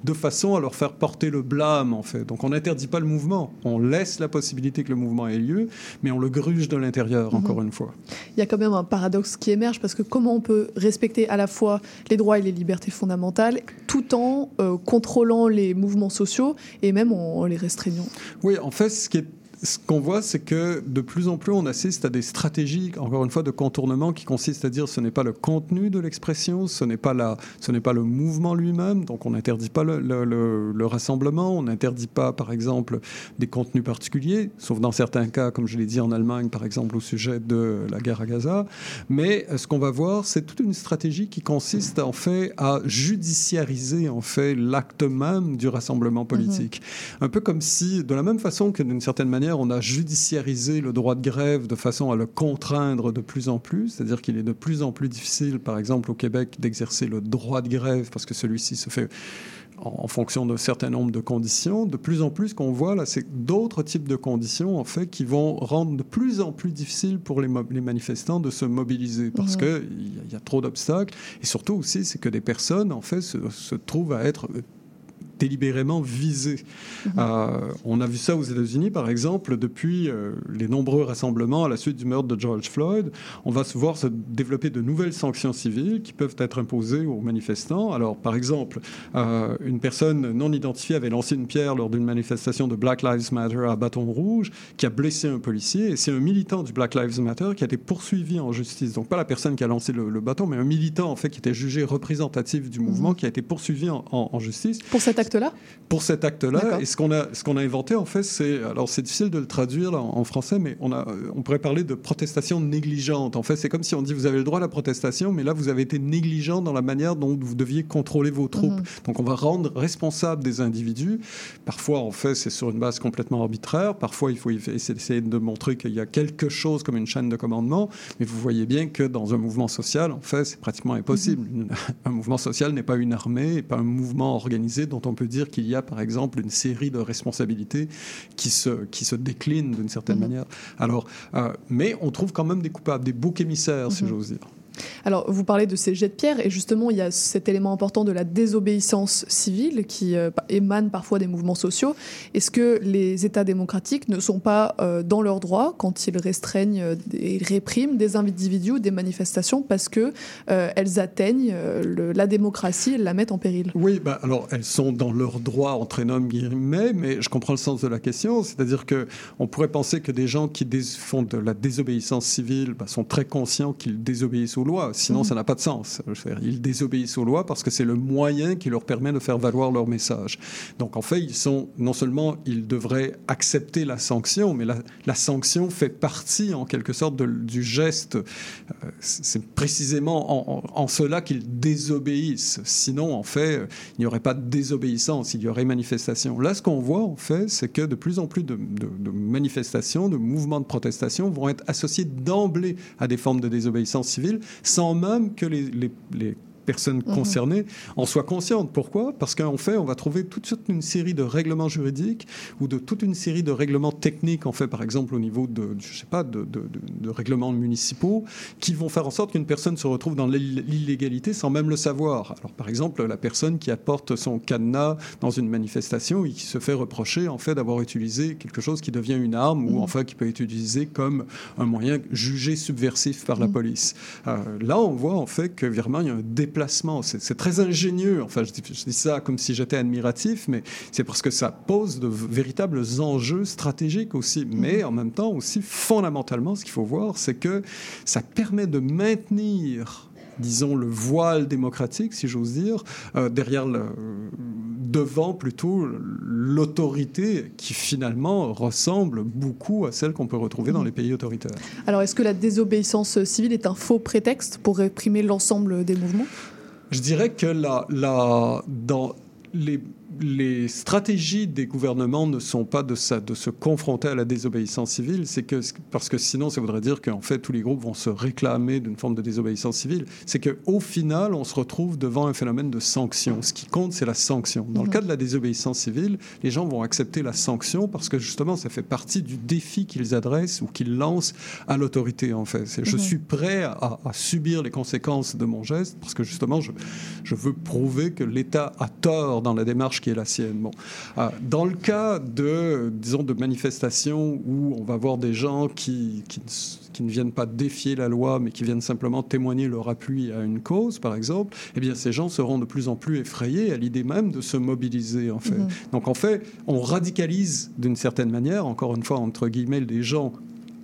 de façon à leur faire porter le blâme en fait. Donc on n'interdit pas le mouvement, on laisse la possibilité que le mouvement ait lieu, mais on le gruge de l'intérieur Mhm. encore une fois. Il y a quand même un paradoxe qui émerge parce que comment on peut respecter à la fois les droits et les libertés fondamentales tout en euh, contrôlant les mouvements sociaux et même en, en les restreignant? Oui, en fait, ce qui est ce qu'on voit, c'est que de plus en plus, on assiste à des stratégies, encore une fois, de contournement qui consistent à dire ce n'est pas le contenu de l'expression, ce n'est pas, la, ce n'est pas le mouvement lui-même, donc on n'interdit pas le, le- le- le rassemblement, on n'interdit pas, par exemple, des contenus particuliers, sauf dans certains cas, comme je l'ai dit en Allemagne, par exemple, au sujet de la guerre à Gaza. Mais euh, ce qu'on va voir, c'est toute une stratégie qui consiste, en fait, à judiciariser, en fait, l'acte même du rassemblement politique. Un peu comme si, de la même façon que d'une certaine manière, on a judiciarisé le droit de grève de façon à le contraindre de plus en plus, c'est-à-dire qu'il est de plus en plus difficile, par exemple au Québec, d'exercer le droit de grève parce que celui-ci se fait en, fonction d'un certain nombre de conditions. De plus en plus, ce qu'on voit là, c'est d'autres types de conditions, en fait, qui vont rendre de plus en plus difficile pour les, manifestants de se mobiliser parce qu'il y, a- il y a trop d'obstacles. Et surtout aussi, c'est que des personnes, en fait, se, se trouvent à être délibérément visés. Euh, on a vu ça aux États-Unis, par exemple, depuis euh, les nombreux rassemblements à la suite du meurtre de George Floyd. On va se voir se développer de nouvelles sanctions civiles qui peuvent être imposées aux manifestants. Alors, par exemple, euh, une personne non identifiée avait lancé une pierre lors d'une manifestation de Black Lives Matter à Bâton Rouge qui a blessé un policier. Et c'est un militant du Black Lives Matter qui a été poursuivi en justice. Donc, pas la personne qui a lancé le, le bâton, mais un militant, en fait, qui était jugé représentatif du mouvement, qui a été poursuivi en, en- en justice. Pour cet acte acte-là pour cet acte-là. Et ce qu'on a, ce qu'on a inventé, en fait, c'est, alors c'est difficile de le traduire là, en, en français, mais on, a, on pourrait parler de protestation négligente. En fait, c'est comme si on dit vous avez le droit à la protestation, mais là, vous avez été négligent dans la manière dont vous deviez contrôler vos troupes. Mhm. Donc, on va rendre responsable des individus. Parfois, en fait, c'est sur une base complètement arbitraire. Parfois, il faut essayer de montrer qu'il y a quelque chose comme une chaîne de commandement. Mais vous voyez bien que dans un mouvement social, en fait, c'est pratiquement impossible. Un mouvement social n'est pas une armée, pas un mouvement organisé dont on peut dire qu'il y a, par exemple, une série de responsabilités qui se, qui se déclinent d'une certaine Mhm. manière. Alors, euh, mais on trouve quand même des coupables, des boucs émissaires, si Mhm. j'ose dire. Alors, vous parlez de ces jets de pierre, et justement, il y a cet élément important de la désobéissance civile qui euh, émane parfois des mouvements sociaux. Est-ce que les États démocratiques ne sont pas euh, dans leurs droits quand ils restreignent euh, et répriment des individus ou des manifestations parce que euh, elles atteignent euh, le- la démocratie, elles la mettent en péril? Oui, bah, alors elles sont dans leurs droits, entre guillemets, mais je comprends le sens de la question. C'est-à-dire que on pourrait penser que des gens qui font de la désobéissance civile bah, sont très conscients qu'ils désobéissent aux lois. Sinon, Mhm. ça n'a pas de sens. Ils désobéissent aux lois parce que c'est le moyen qui leur permet de faire valoir leur message. Donc, en fait, ils sont non seulement ils devraient accepter la sanction, mais la, la sanction fait partie, en quelque sorte, de- du geste. Euh, c'est précisément en, en- en cela qu'ils désobéissent. Sinon, en fait, il n'y aurait pas de désobéissance, il y aurait manifestation. Là, ce qu'on voit, en fait, c'est que de plus en plus de, de- de manifestations, de mouvements de protestation vont être associés d'emblée à des formes de désobéissance civile, sans même que les, personnes Mhm. concernées en soient conscientes. Pourquoi? Parce qu'en fait, on va trouver toute une série de règlements juridiques ou de toute une série de règlements techniques, en fait, par exemple au niveau de, je sais pas, de, de- de- règlements municipaux, qui vont faire en sorte qu'une personne se retrouve dans l'ill- l'illégalité sans même le savoir. Alors, par exemple, la personne qui apporte son cadenas dans une manifestation et qui se fait reprocher, en fait, d'avoir utilisé quelque chose qui devient une arme ou, Mhm. enfin, qui peut être utilisé comme un moyen jugé subversif par la Mhm. police. Euh, là, on voit, en fait, que vraiment, il y a un déplacement. C'est c'est très ingénieux. Enfin, je dis, je dis ça comme si j'étais admiratif, mais c'est parce que ça pose de véritables enjeux stratégiques aussi. Mais en même temps, aussi, fondamentalement, ce qu'il faut voir, c'est que ça permet de maintenir disons, le voile démocratique, si j'ose dire, euh, derrière le, devant plutôt l'autorité qui finalement ressemble beaucoup à celle qu'on peut retrouver dans les pays autoritaires. Alors, est-ce que la désobéissance civile est un faux prétexte pour réprimer l'ensemble des mouvements? Je dirais que la, dans les, les stratégies des gouvernements ne sont pas de, ça, de se confronter à la désobéissance civile, c'est que parce que sinon ça voudrait dire qu'en fait tous les groupes vont se réclamer d'une forme de désobéissance civile. C'est que au final on se retrouve devant un phénomène de sanction. Ce qui compte c'est la sanction. Dans le Mhm. cas de la désobéissance civile, les gens vont accepter la sanction parce que justement ça fait partie du défi qu'ils adressent ou qu'ils lancent à l'autorité en fait. C'est je Mhm. suis prêt à, à subir les conséquences de mon geste parce que justement je, je veux prouver que l'État a tort dans la démarche qui est la sienne. Bon. Euh, dans le cas de, disons, de manifestations où on va voir des gens qui, qui, ne s- qui ne viennent pas défier la loi, mais qui viennent simplement témoigner leur appui à une cause, par exemple, eh bien, ces gens seront de plus en plus effrayés à l'idée même de se mobiliser, en fait. Mhm. Donc, en fait, on radicalise d'une certaine manière, encore une fois, entre guillemets, les gens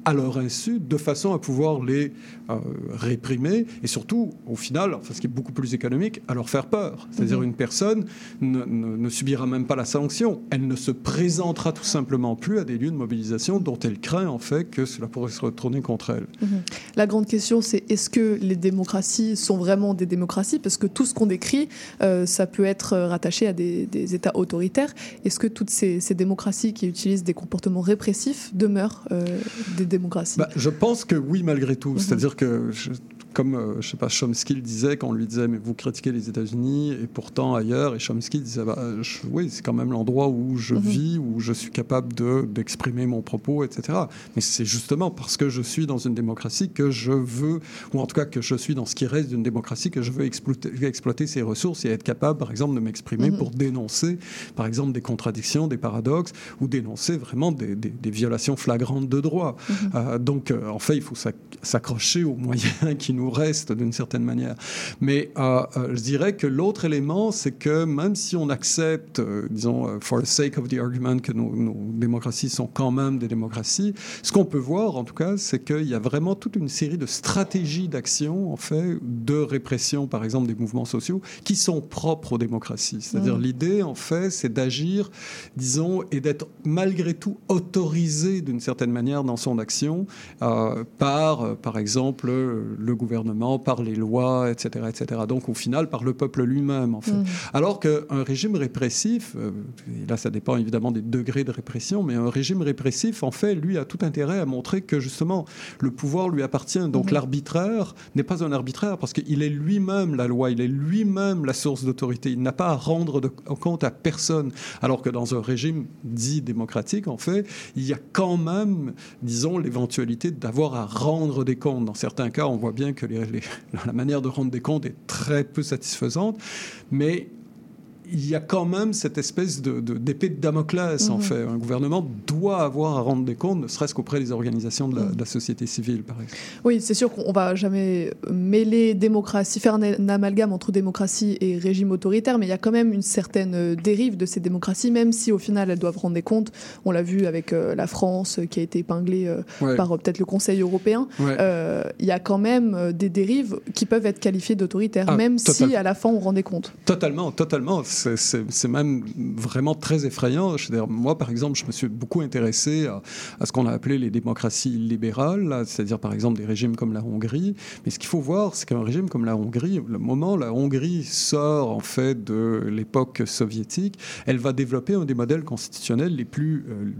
à leur insu, de façon à pouvoir les euh, réprimer et surtout, au final, enfin, ce qui est beaucoup plus économique, à leur faire peur. C'est-à-dire Mhm. une personne ne, ne- ne subira même pas la sanction, elle ne se présentera tout simplement plus à des lieux de mobilisation dont elle craint en fait que cela pourrait se retourner contre elle. Mhm. La grande question, c'est est-ce que les démocraties sont vraiment des démocraties? Parce que tout ce qu'on décrit, euh, ça peut être euh, rattaché à des, des États autoritaires. Est-ce que toutes ces, ces démocraties qui utilisent des comportements répressifs demeurent euh, des démocraties Bah, je pense que oui, malgré tout. Mhm. C'est-à-dire que, je- comme euh, je sais pas, Chomsky le disait quand on lui disait mais vous critiquez les États-Unis et pourtant ailleurs, et Chomsky disait bah, je- oui, c'est quand même l'endroit où je Mhm. vis, où je suis capable de d'exprimer mon propos, etc. Mais c'est justement parce que je suis dans une démocratie que je veux, ou en tout cas que je suis dans ce qui reste d'une démocratie, que je veux exploiter, exploiter ses ressources et être capable, par exemple, de m'exprimer Mhm. pour dénoncer, par exemple, des contradictions, des paradoxes, ou dénoncer vraiment des, des- des violations flagrantes de droits. Mhm. Euh, donc, euh, en fait, il faut s'ac- s'accrocher aux moyens qui nous nous reste d'une certaine manière. Mais euh, euh, je dirais que l'autre élément, c'est que même si on accepte, euh, disons, for the sake of the argument, que nos, nos démocraties sont quand même des démocraties, ce qu'on peut voir, en tout cas, c'est qu'il y a vraiment toute une série de stratégies d'action, en fait, de répression, par exemple, des mouvements sociaux, qui sont propres aux démocraties. C'est-à-dire Mm. l'idée, en fait, c'est d'agir, disons, et d'être malgré tout autorisé d'une certaine manière dans son action euh, par, par exemple, le gouvernement, par les lois, etc., etc. Donc, au final, par le peuple lui-même, en fait. Mm. Alors qu'un régime répressif, euh, et là, ça dépend évidemment des degrés de répression, mais un régime répressif, en fait, lui, a tout intérêt à montrer que, justement, le pouvoir lui appartient. Donc, Mhm. l'arbitraire n'est pas un arbitraire parce qu'il est lui-même la loi, il est lui-même la source d'autorité. Il n'a pas à rendre de compte à personne. Alors que dans un régime dit démocratique, en fait, il y a quand même, disons, l'éventualité d'avoir à rendre des comptes. Dans certains cas, on voit bien que la manière de rendre des comptes est très peu satisfaisante, mais il y a quand même cette espèce de- de- d'épée de, Damoclès, en Mhm. fait. Un gouvernement doit avoir à rendre des comptes, ne serait-ce qu'auprès des organisations de la, de la société civile, par exemple. Oui, c'est sûr qu'on va jamais mêler démocratie, faire un, amalgame entre démocratie et régime autoritaire, mais il y a quand même une certaine euh, dérive de ces démocraties, même si au final elles doivent rendre des comptes. On l'a vu avec euh, la France euh, qui a été épinglée euh, Ouais. par euh, peut-être le Conseil européen. Ouais. Il y a quand même des dérives qui peuvent être qualifiées d'autoritaires, Ah, même total. si à la fin on rendait compte. Totalement, totalement. C'est- même vraiment très effrayant. Moi, par exemple, je me suis beaucoup intéressé à, ce qu'on a appelé les démocraties libérales, c'est-à-dire par exemple des régimes comme la Hongrie. Mais ce qu'il faut voir, c'est qu'un régime comme la Hongrie, le moment où la Hongrie sort en fait de l'époque soviétique, elle va développer un des modèles constitutionnels les plus euh,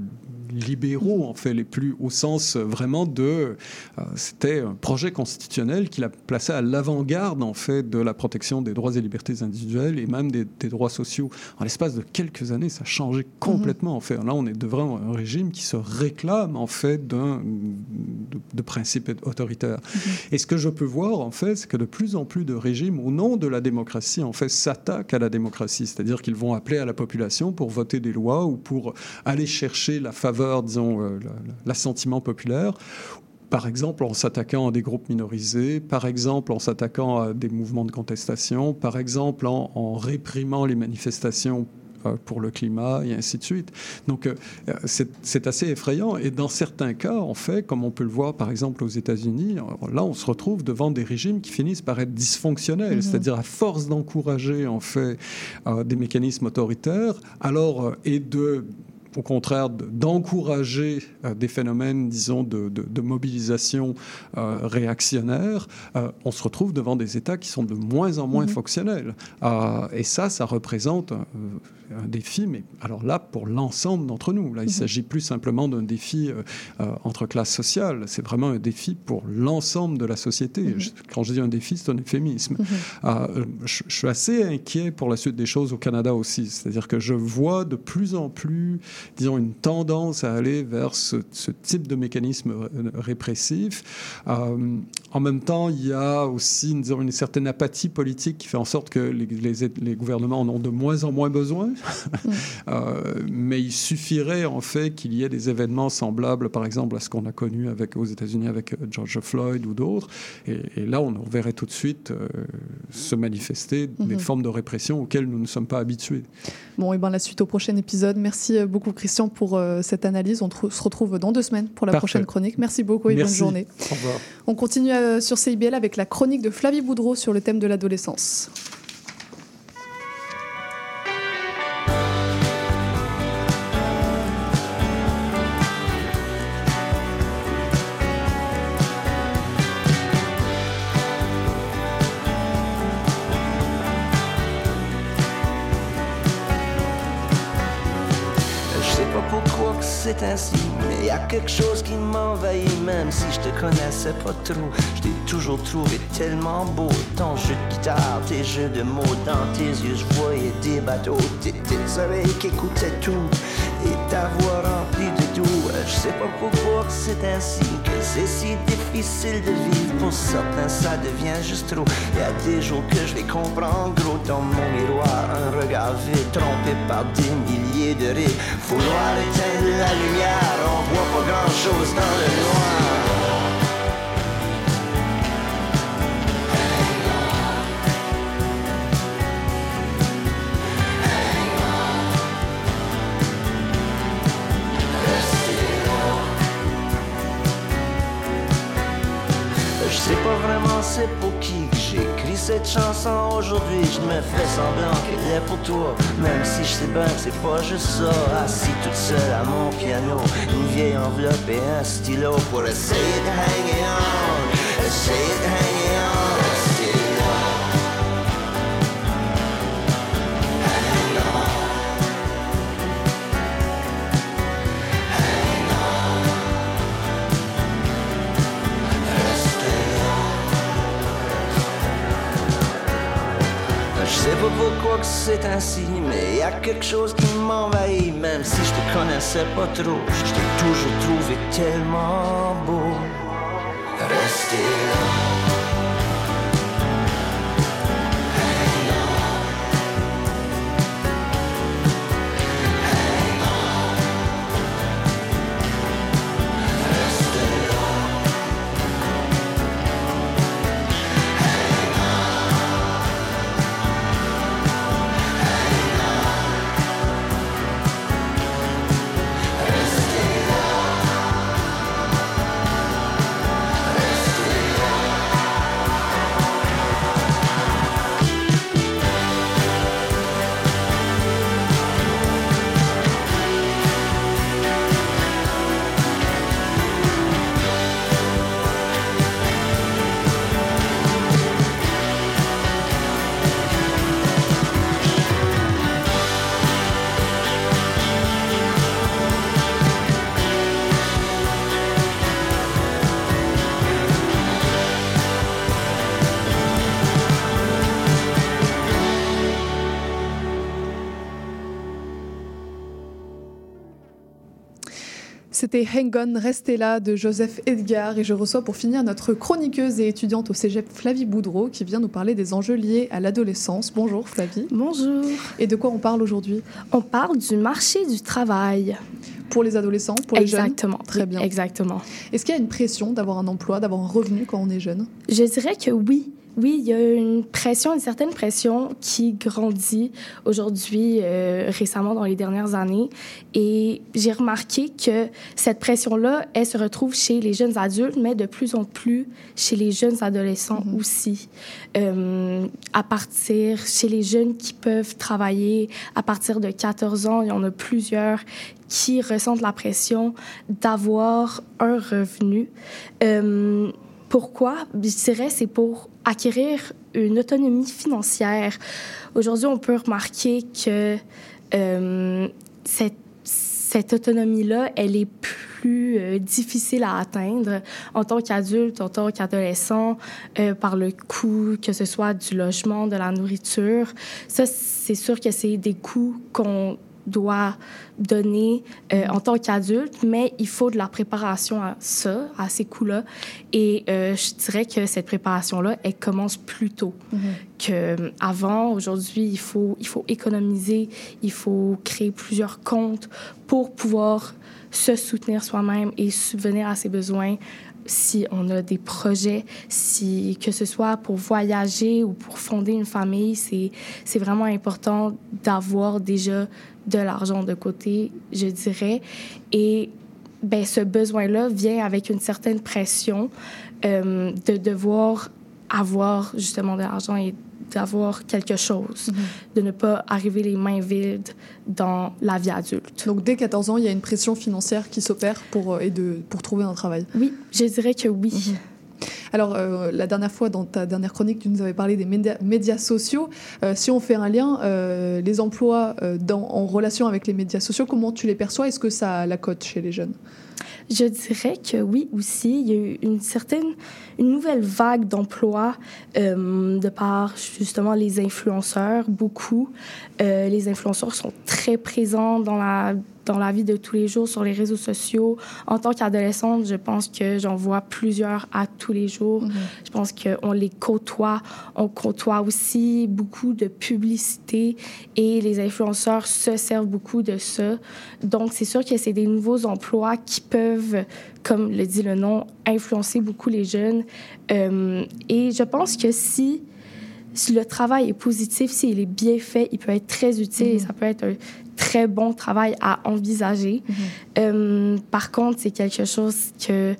libéraux, en fait, les plus au sens euh, vraiment de. euh, C'était un projet constitutionnel qui l'a placé à l'avant-garde, en fait, de la protection des droits et libertés individuelles et même des, des droits sociaux. En l'espace de quelques années, ça a changé complètement, en fait. Là, on est devant un régime qui se réclame, en fait, d'un de, de principes autoritaires. Et ce que je peux voir, en fait, c'est que de plus en plus de régimes, au nom de la démocratie, en fait, s'attaquent à la démocratie. C'est-à-dire qu'ils vont appeler à la population pour voter des lois ou pour aller chercher la faveur, disons, euh, la- la- l'assentiment populaire. Par exemple, en s'attaquant à des groupes minorisés, par exemple, en s'attaquant à des mouvements de contestation, par exemple, en, en réprimant les manifestations euh, pour le climat et ainsi de suite. Donc euh, c'est assez effrayant et dans certains cas, en fait, comme on peut le voir par exemple aux États-Unis, là on se retrouve devant des régimes qui finissent par être dysfonctionnels, Mhm. c'est-à-dire à force d'encourager en fait des mécanismes autoritaires, alors et de au contraire de- d'encourager euh, des phénomènes, disons, de, de- de mobilisation euh, réactionnaire, euh, on se retrouve devant des États qui sont de moins en moins Mhm. fonctionnels. Et ça, ça représente un, défi, mais alors là, pour l'ensemble d'entre nous. Là, il Mhm. s'agit plus simplement d'un défi euh, euh, entre classes sociales, c'est vraiment un défi pour l'ensemble de la société. Mhm. Je- quand je dis un défi, c'est un euphémisme. Euh, je, je suis assez inquiet pour la suite des choses au Canada aussi. C'est-à-dire que je vois de plus en plus, disons, une tendance à aller vers ce, ce type de mécanisme ré- répressif. Euh, en même temps, il y a aussi disons, une certaine apathie politique qui fait en sorte que les, les- les gouvernements en ont de moins en moins besoin. Euh, mais il suffirait en fait qu'il y ait des événements semblables, par exemple, à ce qu'on a connu avec, aux États-Unis avec euh, George Floyd ou d'autres. Et, et là, on verrait tout de suite euh, se manifester des Mhm. formes de répression auxquelles nous ne sommes pas habitués. Bon, et ben la suite au prochain épisode. Merci euh, beaucoup Christian pour euh, cette analyse. On se retrouve dans deux semaines pour la Parfait. prochaine chronique. Merci beaucoup et bonne journée. Au revoir. On continue euh, sur CIBL avec la chronique de Flavie Boudreau sur le thème de l'adolescence. Quelque chose qui m'envahit, même si je te connaissais pas trop. Je t'ai toujours trouvé tellement beau, ton jeu de guitare, tes jeux de mots dans tes yeux, je voyais des bateaux, tes, tes oreilles qui écoutaient tout, et ta voix remplie de. Je sais pas pourquoi c'est ainsi, que c'est si difficile de vivre. Pour certains, ça devient juste trop. Y a des jours que je les comprends gros dans mon miroir, un regard vide trompé par des milliers de rires. Vouloir éteindre la lumière, on voit pas grand chose dans le noir. Sais pour qui que j'écris cette chanson aujourd'hui. Je me fais semblant qu'elle est pour toi, même si je sais bien que c'est pas juste ça. Assis toute seule à mon piano, une vieille enveloppe et un stylo pour essayer de hang on, essayer de hang pas pourquoi que c'est ainsi, mais y a quelque chose qui m'envahit, même si je te connaissais pas trop. Je t'ai toujours trouvé tellement beau. Rester là. C'était Hang On, Restez là de Joseph Edgar et je reçois pour finir notre chroniqueuse et étudiante au cégep Flavie Boudreau qui vient nous parler des enjeux liés à l'adolescence. Bonjour Flavie. Bonjour. Et de quoi on parle aujourd'hui? On parle du marché du travail. Pour les adolescents, pour les Exactement. jeunes Très bien. Exactement. Est-ce qu'il y a une pression d'avoir un emploi, d'avoir un revenu quand on est jeune? Je dirais que oui. Oui, il y a une pression, une certaine pression qui grandit aujourd'hui, euh, récemment dans les dernières années. Et j'ai remarqué que cette pression-là, elle se retrouve chez les jeunes adultes, mais de plus en plus chez les jeunes adolescents aussi. Euh, à partir, chez les jeunes qui peuvent travailler à partir de 14 ans, il y en a plusieurs qui ressentent la pression d'avoir un revenu. Euh, pourquoi? Je dirais c'est pour acquérir une autonomie financière. Aujourd'hui, on peut remarquer que euh, cette, autonomie-là, elle est plus euh, difficile à atteindre en tant qu'adulte, en tant qu'adolescent, euh, par le coût, que ce soit du logement, de la nourriture. Ça, c'est sûr que c'est des coûts qu'on doit donner euh, en tant qu'adulte, mais il faut de la préparation à ça, à ces coûts-là. Et euh, je dirais que cette préparation-là, elle commence plus tôt qu'avant. Aujourd'hui, il faut, il faut économiser, il faut créer plusieurs comptes pour pouvoir se soutenir soi-même et subvenir à ses besoins si on a des projets, si, que ce soit pour voyager ou pour fonder une famille, c'est vraiment important d'avoir déjà de l'argent de côté, je dirais. Et ben, ce besoin-là vient avec une certaine pression euh, de devoir avoir justement de l'argent et d'avoir quelque chose, de ne pas arriver les mains vides dans la vie adulte. Donc dès 14 ans, il y a une pression financière qui s'opère pour, euh, et de, pour trouver un travail. Oui, je dirais que oui. Alors, euh, la dernière fois, dans ta dernière chronique, tu nous avais parlé des médias, sociaux. Euh, si on fait un lien, euh, les emplois en relation avec les médias sociaux, comment tu les perçois? Est-ce que ça a la cote chez les jeunes? Je dirais que oui aussi. Il y a eu une certaine, une nouvelle vague d'emplois euh, de par justement les influenceurs, beaucoup. Euh, les influenceurs sont très présents dans la dans la vie de tous les jours sur les réseaux sociaux. En tant qu'adolescente, je pense que j'en vois plusieurs à tous les jours. Je pense qu'on les côtoie. On côtoie aussi beaucoup de publicité et les influenceurs se servent beaucoup de ça. Donc, c'est sûr que c'est des nouveaux emplois qui peuvent, comme le dit le nom, influencer beaucoup les jeunes. Euh, et je pense que si si le travail est positif, s'il est bien fait, il peut être très utile et ça peut être un très bon travail à envisager. Euh, par contre, c'est quelque chose que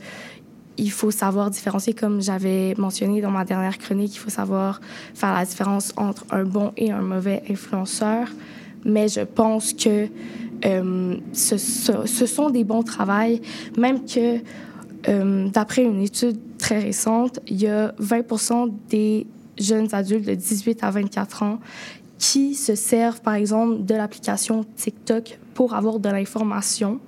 il faut savoir différencier, comme j'avais mentionné dans ma dernière chronique, il faut savoir faire la différence entre un bon et un mauvais influenceur. Mais je pense que euh, ce, sont des bons travails, même que euh, d'après une étude très récente, il y a 20% des jeunes adultes de 18 à 24 ans qui se servent, par exemple, de l'application TikTok pour avoir de l'information.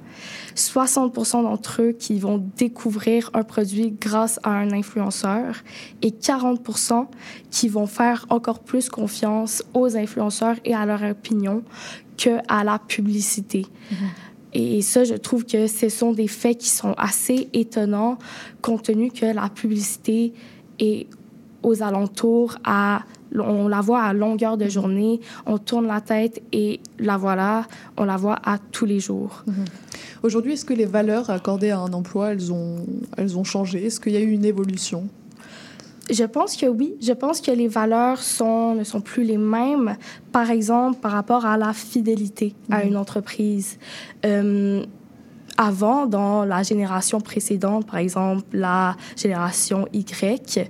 60% d'entre eux qui vont découvrir un produit grâce à un influenceur et 40% qui vont faire encore plus confiance aux influenceurs et à leur opinion qu'à la publicité. Mm-hmm. Et ça, je trouve que ce sont des faits qui sont assez étonnants, compte tenu que la publicité est aux alentours à on la voit à longueur de journée, on tourne la tête et la voilà, on la voit à tous les jours. Mhm. Aujourd'hui, est-ce que les valeurs accordées à un emploi, elles ont, elles ont changé? Est-ce qu'il y a eu une évolution? Je pense que oui. Je pense que les valeurs sont, ne sont plus les mêmes, par exemple, par rapport à la fidélité à mhm. une entreprise. Euh, avant, dans la génération précédente, par exemple la génération Y,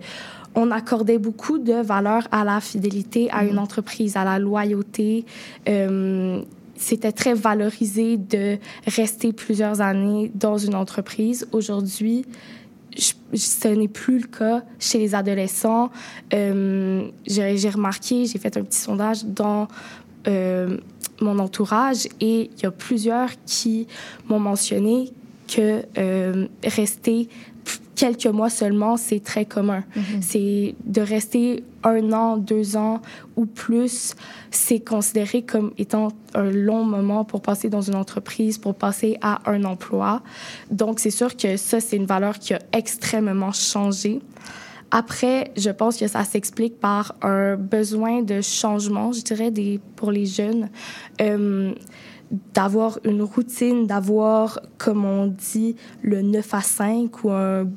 on accordait beaucoup de valeur à la fidélité à une mhm. entreprise, à la loyauté. Euh, c'était très valorisé de rester plusieurs années dans une entreprise. Aujourd'hui, ce n'est plus le cas chez les adolescents. Euh, j'ai remarqué, j'ai fait un petit sondage dans euh, mon entourage et il y a plusieurs qui m'ont mentionné que euh, rester quelques mois seulement, c'est très commun. Mm-hmm. C'est de rester un an, deux ans ou plus, c'est considéré comme étant un long moment pour passer dans une entreprise, pour passer à un emploi. Donc, c'est sûr que ça, c'est une valeur qui a extrêmement changé. Après, je pense que ça s'explique par un besoin de changement, je dirais, des, pour les jeunes. Euh, d'avoir une routine, d'avoir, comme on dit, le 9 à 5 ou un,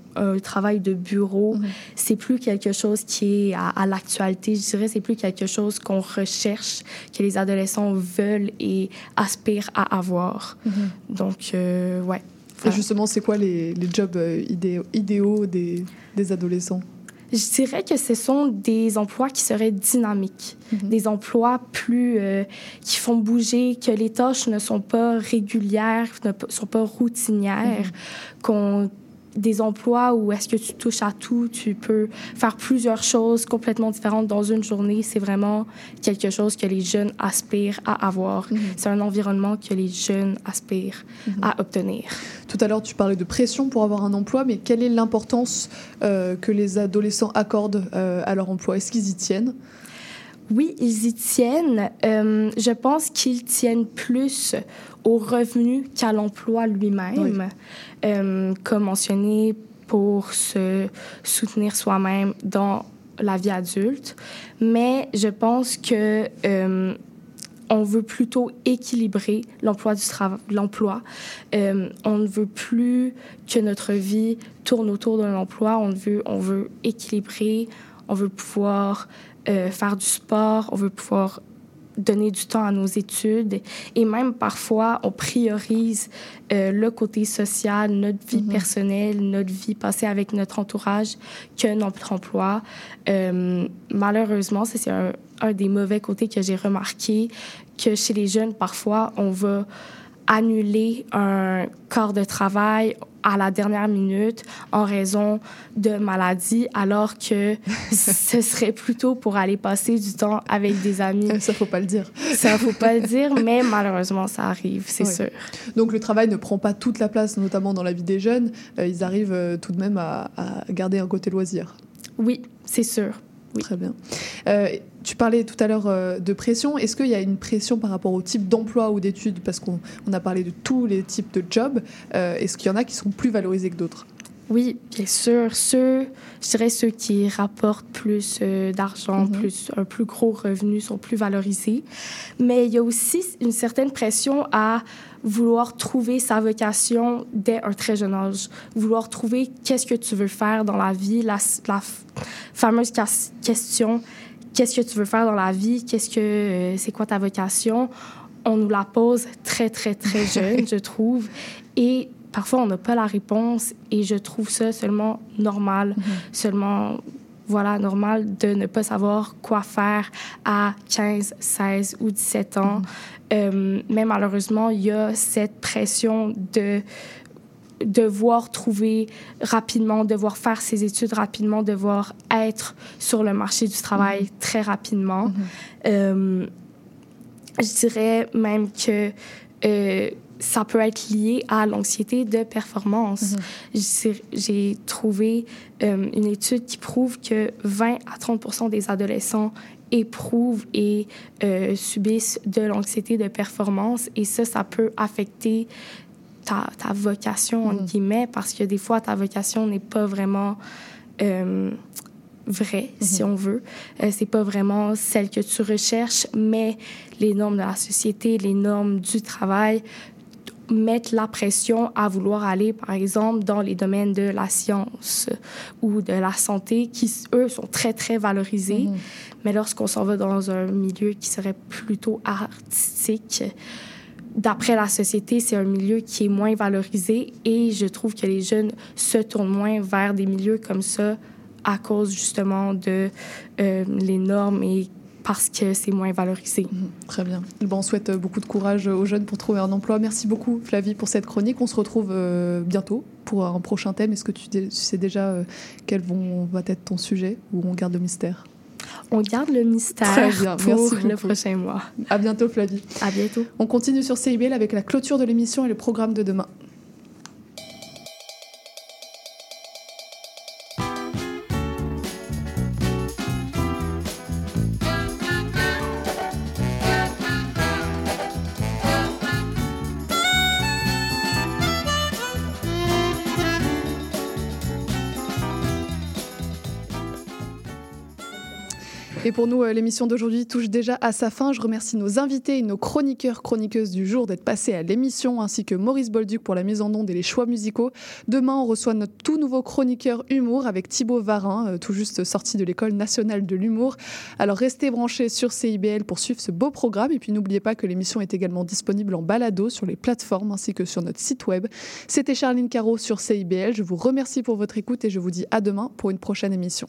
travail de bureau, mhm. c'est plus quelque chose qui est à, l'actualité. Je dirais c'est plus quelque chose qu'on recherche, que les adolescents veulent et aspirent à avoir. Mhm. Donc, euh, ouais. Et justement, c'est quoi les, les jobs euh, idéaux, idéaux des, des adolescents? Je dirais que ce sont des emplois qui seraient dynamiques, mhm. des emplois plus euh, qui font bouger, que les tâches ne sont pas régulières, ne sont pas routinières, mhm. qu'on des emplois où est-ce que tu touches à tout, tu peux faire plusieurs choses complètement différentes dans une journée. C'est vraiment quelque chose que les jeunes aspirent à avoir. Mhm. C'est un environnement que les jeunes aspirent mhm. à obtenir. Tout à l'heure, tu parlais de pression pour avoir un emploi, mais quelle est l'importance euh, que les adolescents accordent euh, à leur emploi? Est-ce qu'ils y tiennent? Oui, ils y tiennent. Euh, je pense qu'ils tiennent plus au revenu qu'à l'emploi lui-même. Euh, comme mentionné, pour se soutenir soi-même dans la vie adulte. Mais je pense que euh, on veut plutôt équilibrer l'emploi du travail, l'emploi. Euh, on ne veut plus que notre vie tourne autour d'un emploi. On veut, on veut équilibrer. On veut pouvoir faire du sport. On veut pouvoir donner du temps à nos études et même parfois on priorise euh, le côté social, notre vie mhm. personnelle, notre vie passée avec notre entourage que notre emploi. Euh, malheureusement, c'est un, un des mauvais côtés que j'ai remarqué que chez les jeunes, parfois, on va annuler un corps de travail à la dernière minute en raison de maladie, alors que ce serait plutôt pour aller passer du temps avec des amis. Ça, faut pas le dire. Ça, faut pas le dire, mais malheureusement, ça arrive, c'est sûr. Donc, le travail ne prend pas toute la place, notamment dans la vie des jeunes. Euh, ils arrivent euh, tout de même à, à garder un côté loisir. Oui, c'est sûr. Très bien. Euh, tu parlais tout à l'heure euh, de pression. Est-ce qu'il y a une pression par rapport au type d'emploi ou d'études? Parce qu'on a parlé de tous les types de jobs. Euh, est-ce qu'il y en a qui sont plus valorisés que d'autres? Oui, bien sûr. Ceux, je dirais ceux qui rapportent plus d'argent, mhm. plus, un plus gros revenu sont plus valorisés. Mais il y a aussi une certaine pression à vouloir trouver sa vocation dès un très jeune âge, vouloir trouver qu'est-ce que tu veux faire dans la vie, la, la fameuse question qu'est-ce que tu veux faire dans la vie, qu'est-ce que euh, c'est quoi ta vocation, on nous la pose très très très jeune, je trouve, et parfois on n'a pas la réponse et je trouve ça seulement normal, seulement voilà, normal de ne pas savoir quoi faire à 15, 16 ou 17 ans. Euh, mais malheureusement, il y a cette pression de devoir trouver rapidement, devoir faire ses études rapidement, devoir être sur le marché du travail très rapidement. Euh, je dirais même que euh, ça peut être lié à l'anxiété de performance. J'ai- J'ai trouvé euh, une étude qui prouve que 20 à 30% des adolescents éprouvent et euh, subissent de l'anxiété de performance et ça, ça peut affecter ta, ta vocation, entre guillemets, parce que des fois, ta vocation n'est pas vraiment euh, vraie, si on veut. Euh, c'est pas vraiment celle que tu recherches, mais les normes de la société, les normes du travail mettent la pression à vouloir aller, par exemple, dans les domaines de la science ou de la santé, qui, eux, sont très, très valorisés. Mais lorsqu'on s'en va dans un milieu qui serait plutôt artistique, d'après la société, c'est un milieu qui est moins valorisé et je trouve que les jeunes se tournent moins vers des milieux comme ça à cause justement de euh, les normes et parce que c'est moins valorisé. Très bien. Bon, on souhaite euh, beaucoup de courage aux jeunes pour trouver un emploi. Merci beaucoup, Flavie, pour cette chronique. On se retrouve euh, bientôt pour un prochain thème. Est-ce que tu, sais déjà euh, quel va être ton sujet ou on garde le mystère? On garde le mystère Très bien. pour Merci le beaucoup. prochain mois. À bientôt, Flavie. À bientôt. On continue sur CIBL avec la clôture de l'émission et le programme de demain. Et pour nous, euh, l'émission d'aujourd'hui touche déjà à sa fin. Je remercie nos invités et nos chroniqueurs, chroniqueuses du jour d'être passés à l'émission, ainsi que Maurice Bolduc pour la mise en onde et les choix musicaux. Demain, on reçoit notre tout nouveau chroniqueur humour avec Thibaut Varin, euh, tout juste sorti de l'École nationale de l'humour. Alors restez branchés sur CIBL pour suivre ce beau programme. Et puis n'oubliez pas que l'émission est également disponible en balado sur les plateformes ainsi que sur notre site web. C'était Charline Caro sur CIBL. Je vous remercie pour votre écoute et je vous dis à demain pour une prochaine émission.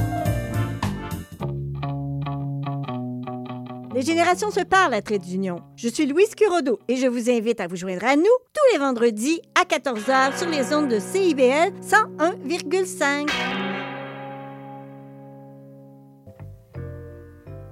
Les générations se parlent à Trait d'Union. Je suis Louise Curodo et je vous invite à vous joindre à nous tous les vendredis à 14h sur les ondes de CIBL 101,5.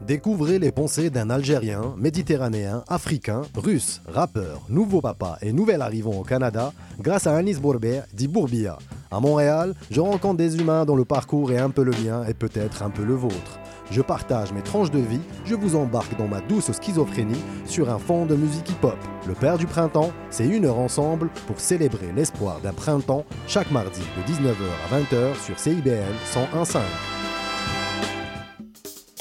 Découvrez les pensées d'un Algérien, Méditerranéen, Africain, Russe, rappeur, nouveau papa et nouvel arrivant au Canada grâce à Anis Bourbet, dit Bourbia. À Montréal, je rencontre des humains dont le parcours est un peu le mien et peut-être un peu le vôtre. Je partage mes tranches de vie, je vous embarque dans ma douce schizophrénie sur un fond de musique hip-hop. Le Père du Printemps, c'est une heure ensemble pour célébrer l'espoir d'un printemps chaque mardi de 19h à 20h sur CIBL 101.5.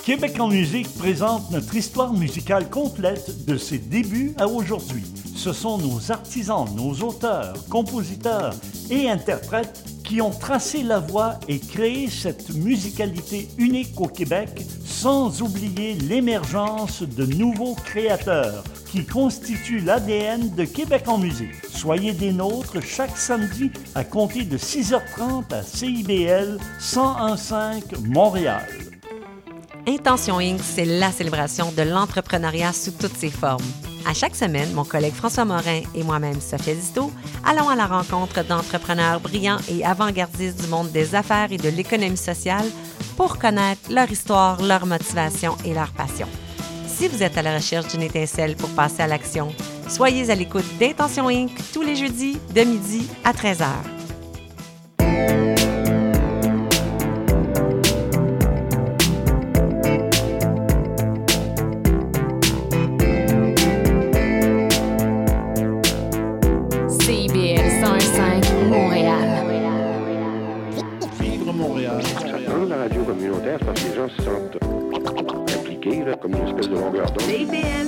Québec en musique présente notre histoire musicale complète de ses débuts à aujourd'hui. Ce sont nos artisans, nos auteurs, compositeurs et interprètes qui ont tracé la voie et créé cette musicalité unique au Québec, sans oublier l'émergence de nouveaux créateurs qui constituent l'ADN de Québec en musique. Soyez des nôtres chaque samedi à compter de 6h30 à CIBL 101.5 Montréal. Intention Inc., c'est la célébration de l'entrepreneuriat sous toutes ses formes. À chaque semaine, mon collègue François Morin et moi-même, Sophia Disto, allons à la rencontre d'entrepreneurs brillants et avant-gardistes du monde des affaires et de l'économie sociale pour connaître leur histoire, leur motivation et leur passion. Si vous êtes à la recherche d'une étincelle pour passer à l'action, soyez à l'écoute d'Intention Inc. tous les jeudis de midi à 13h.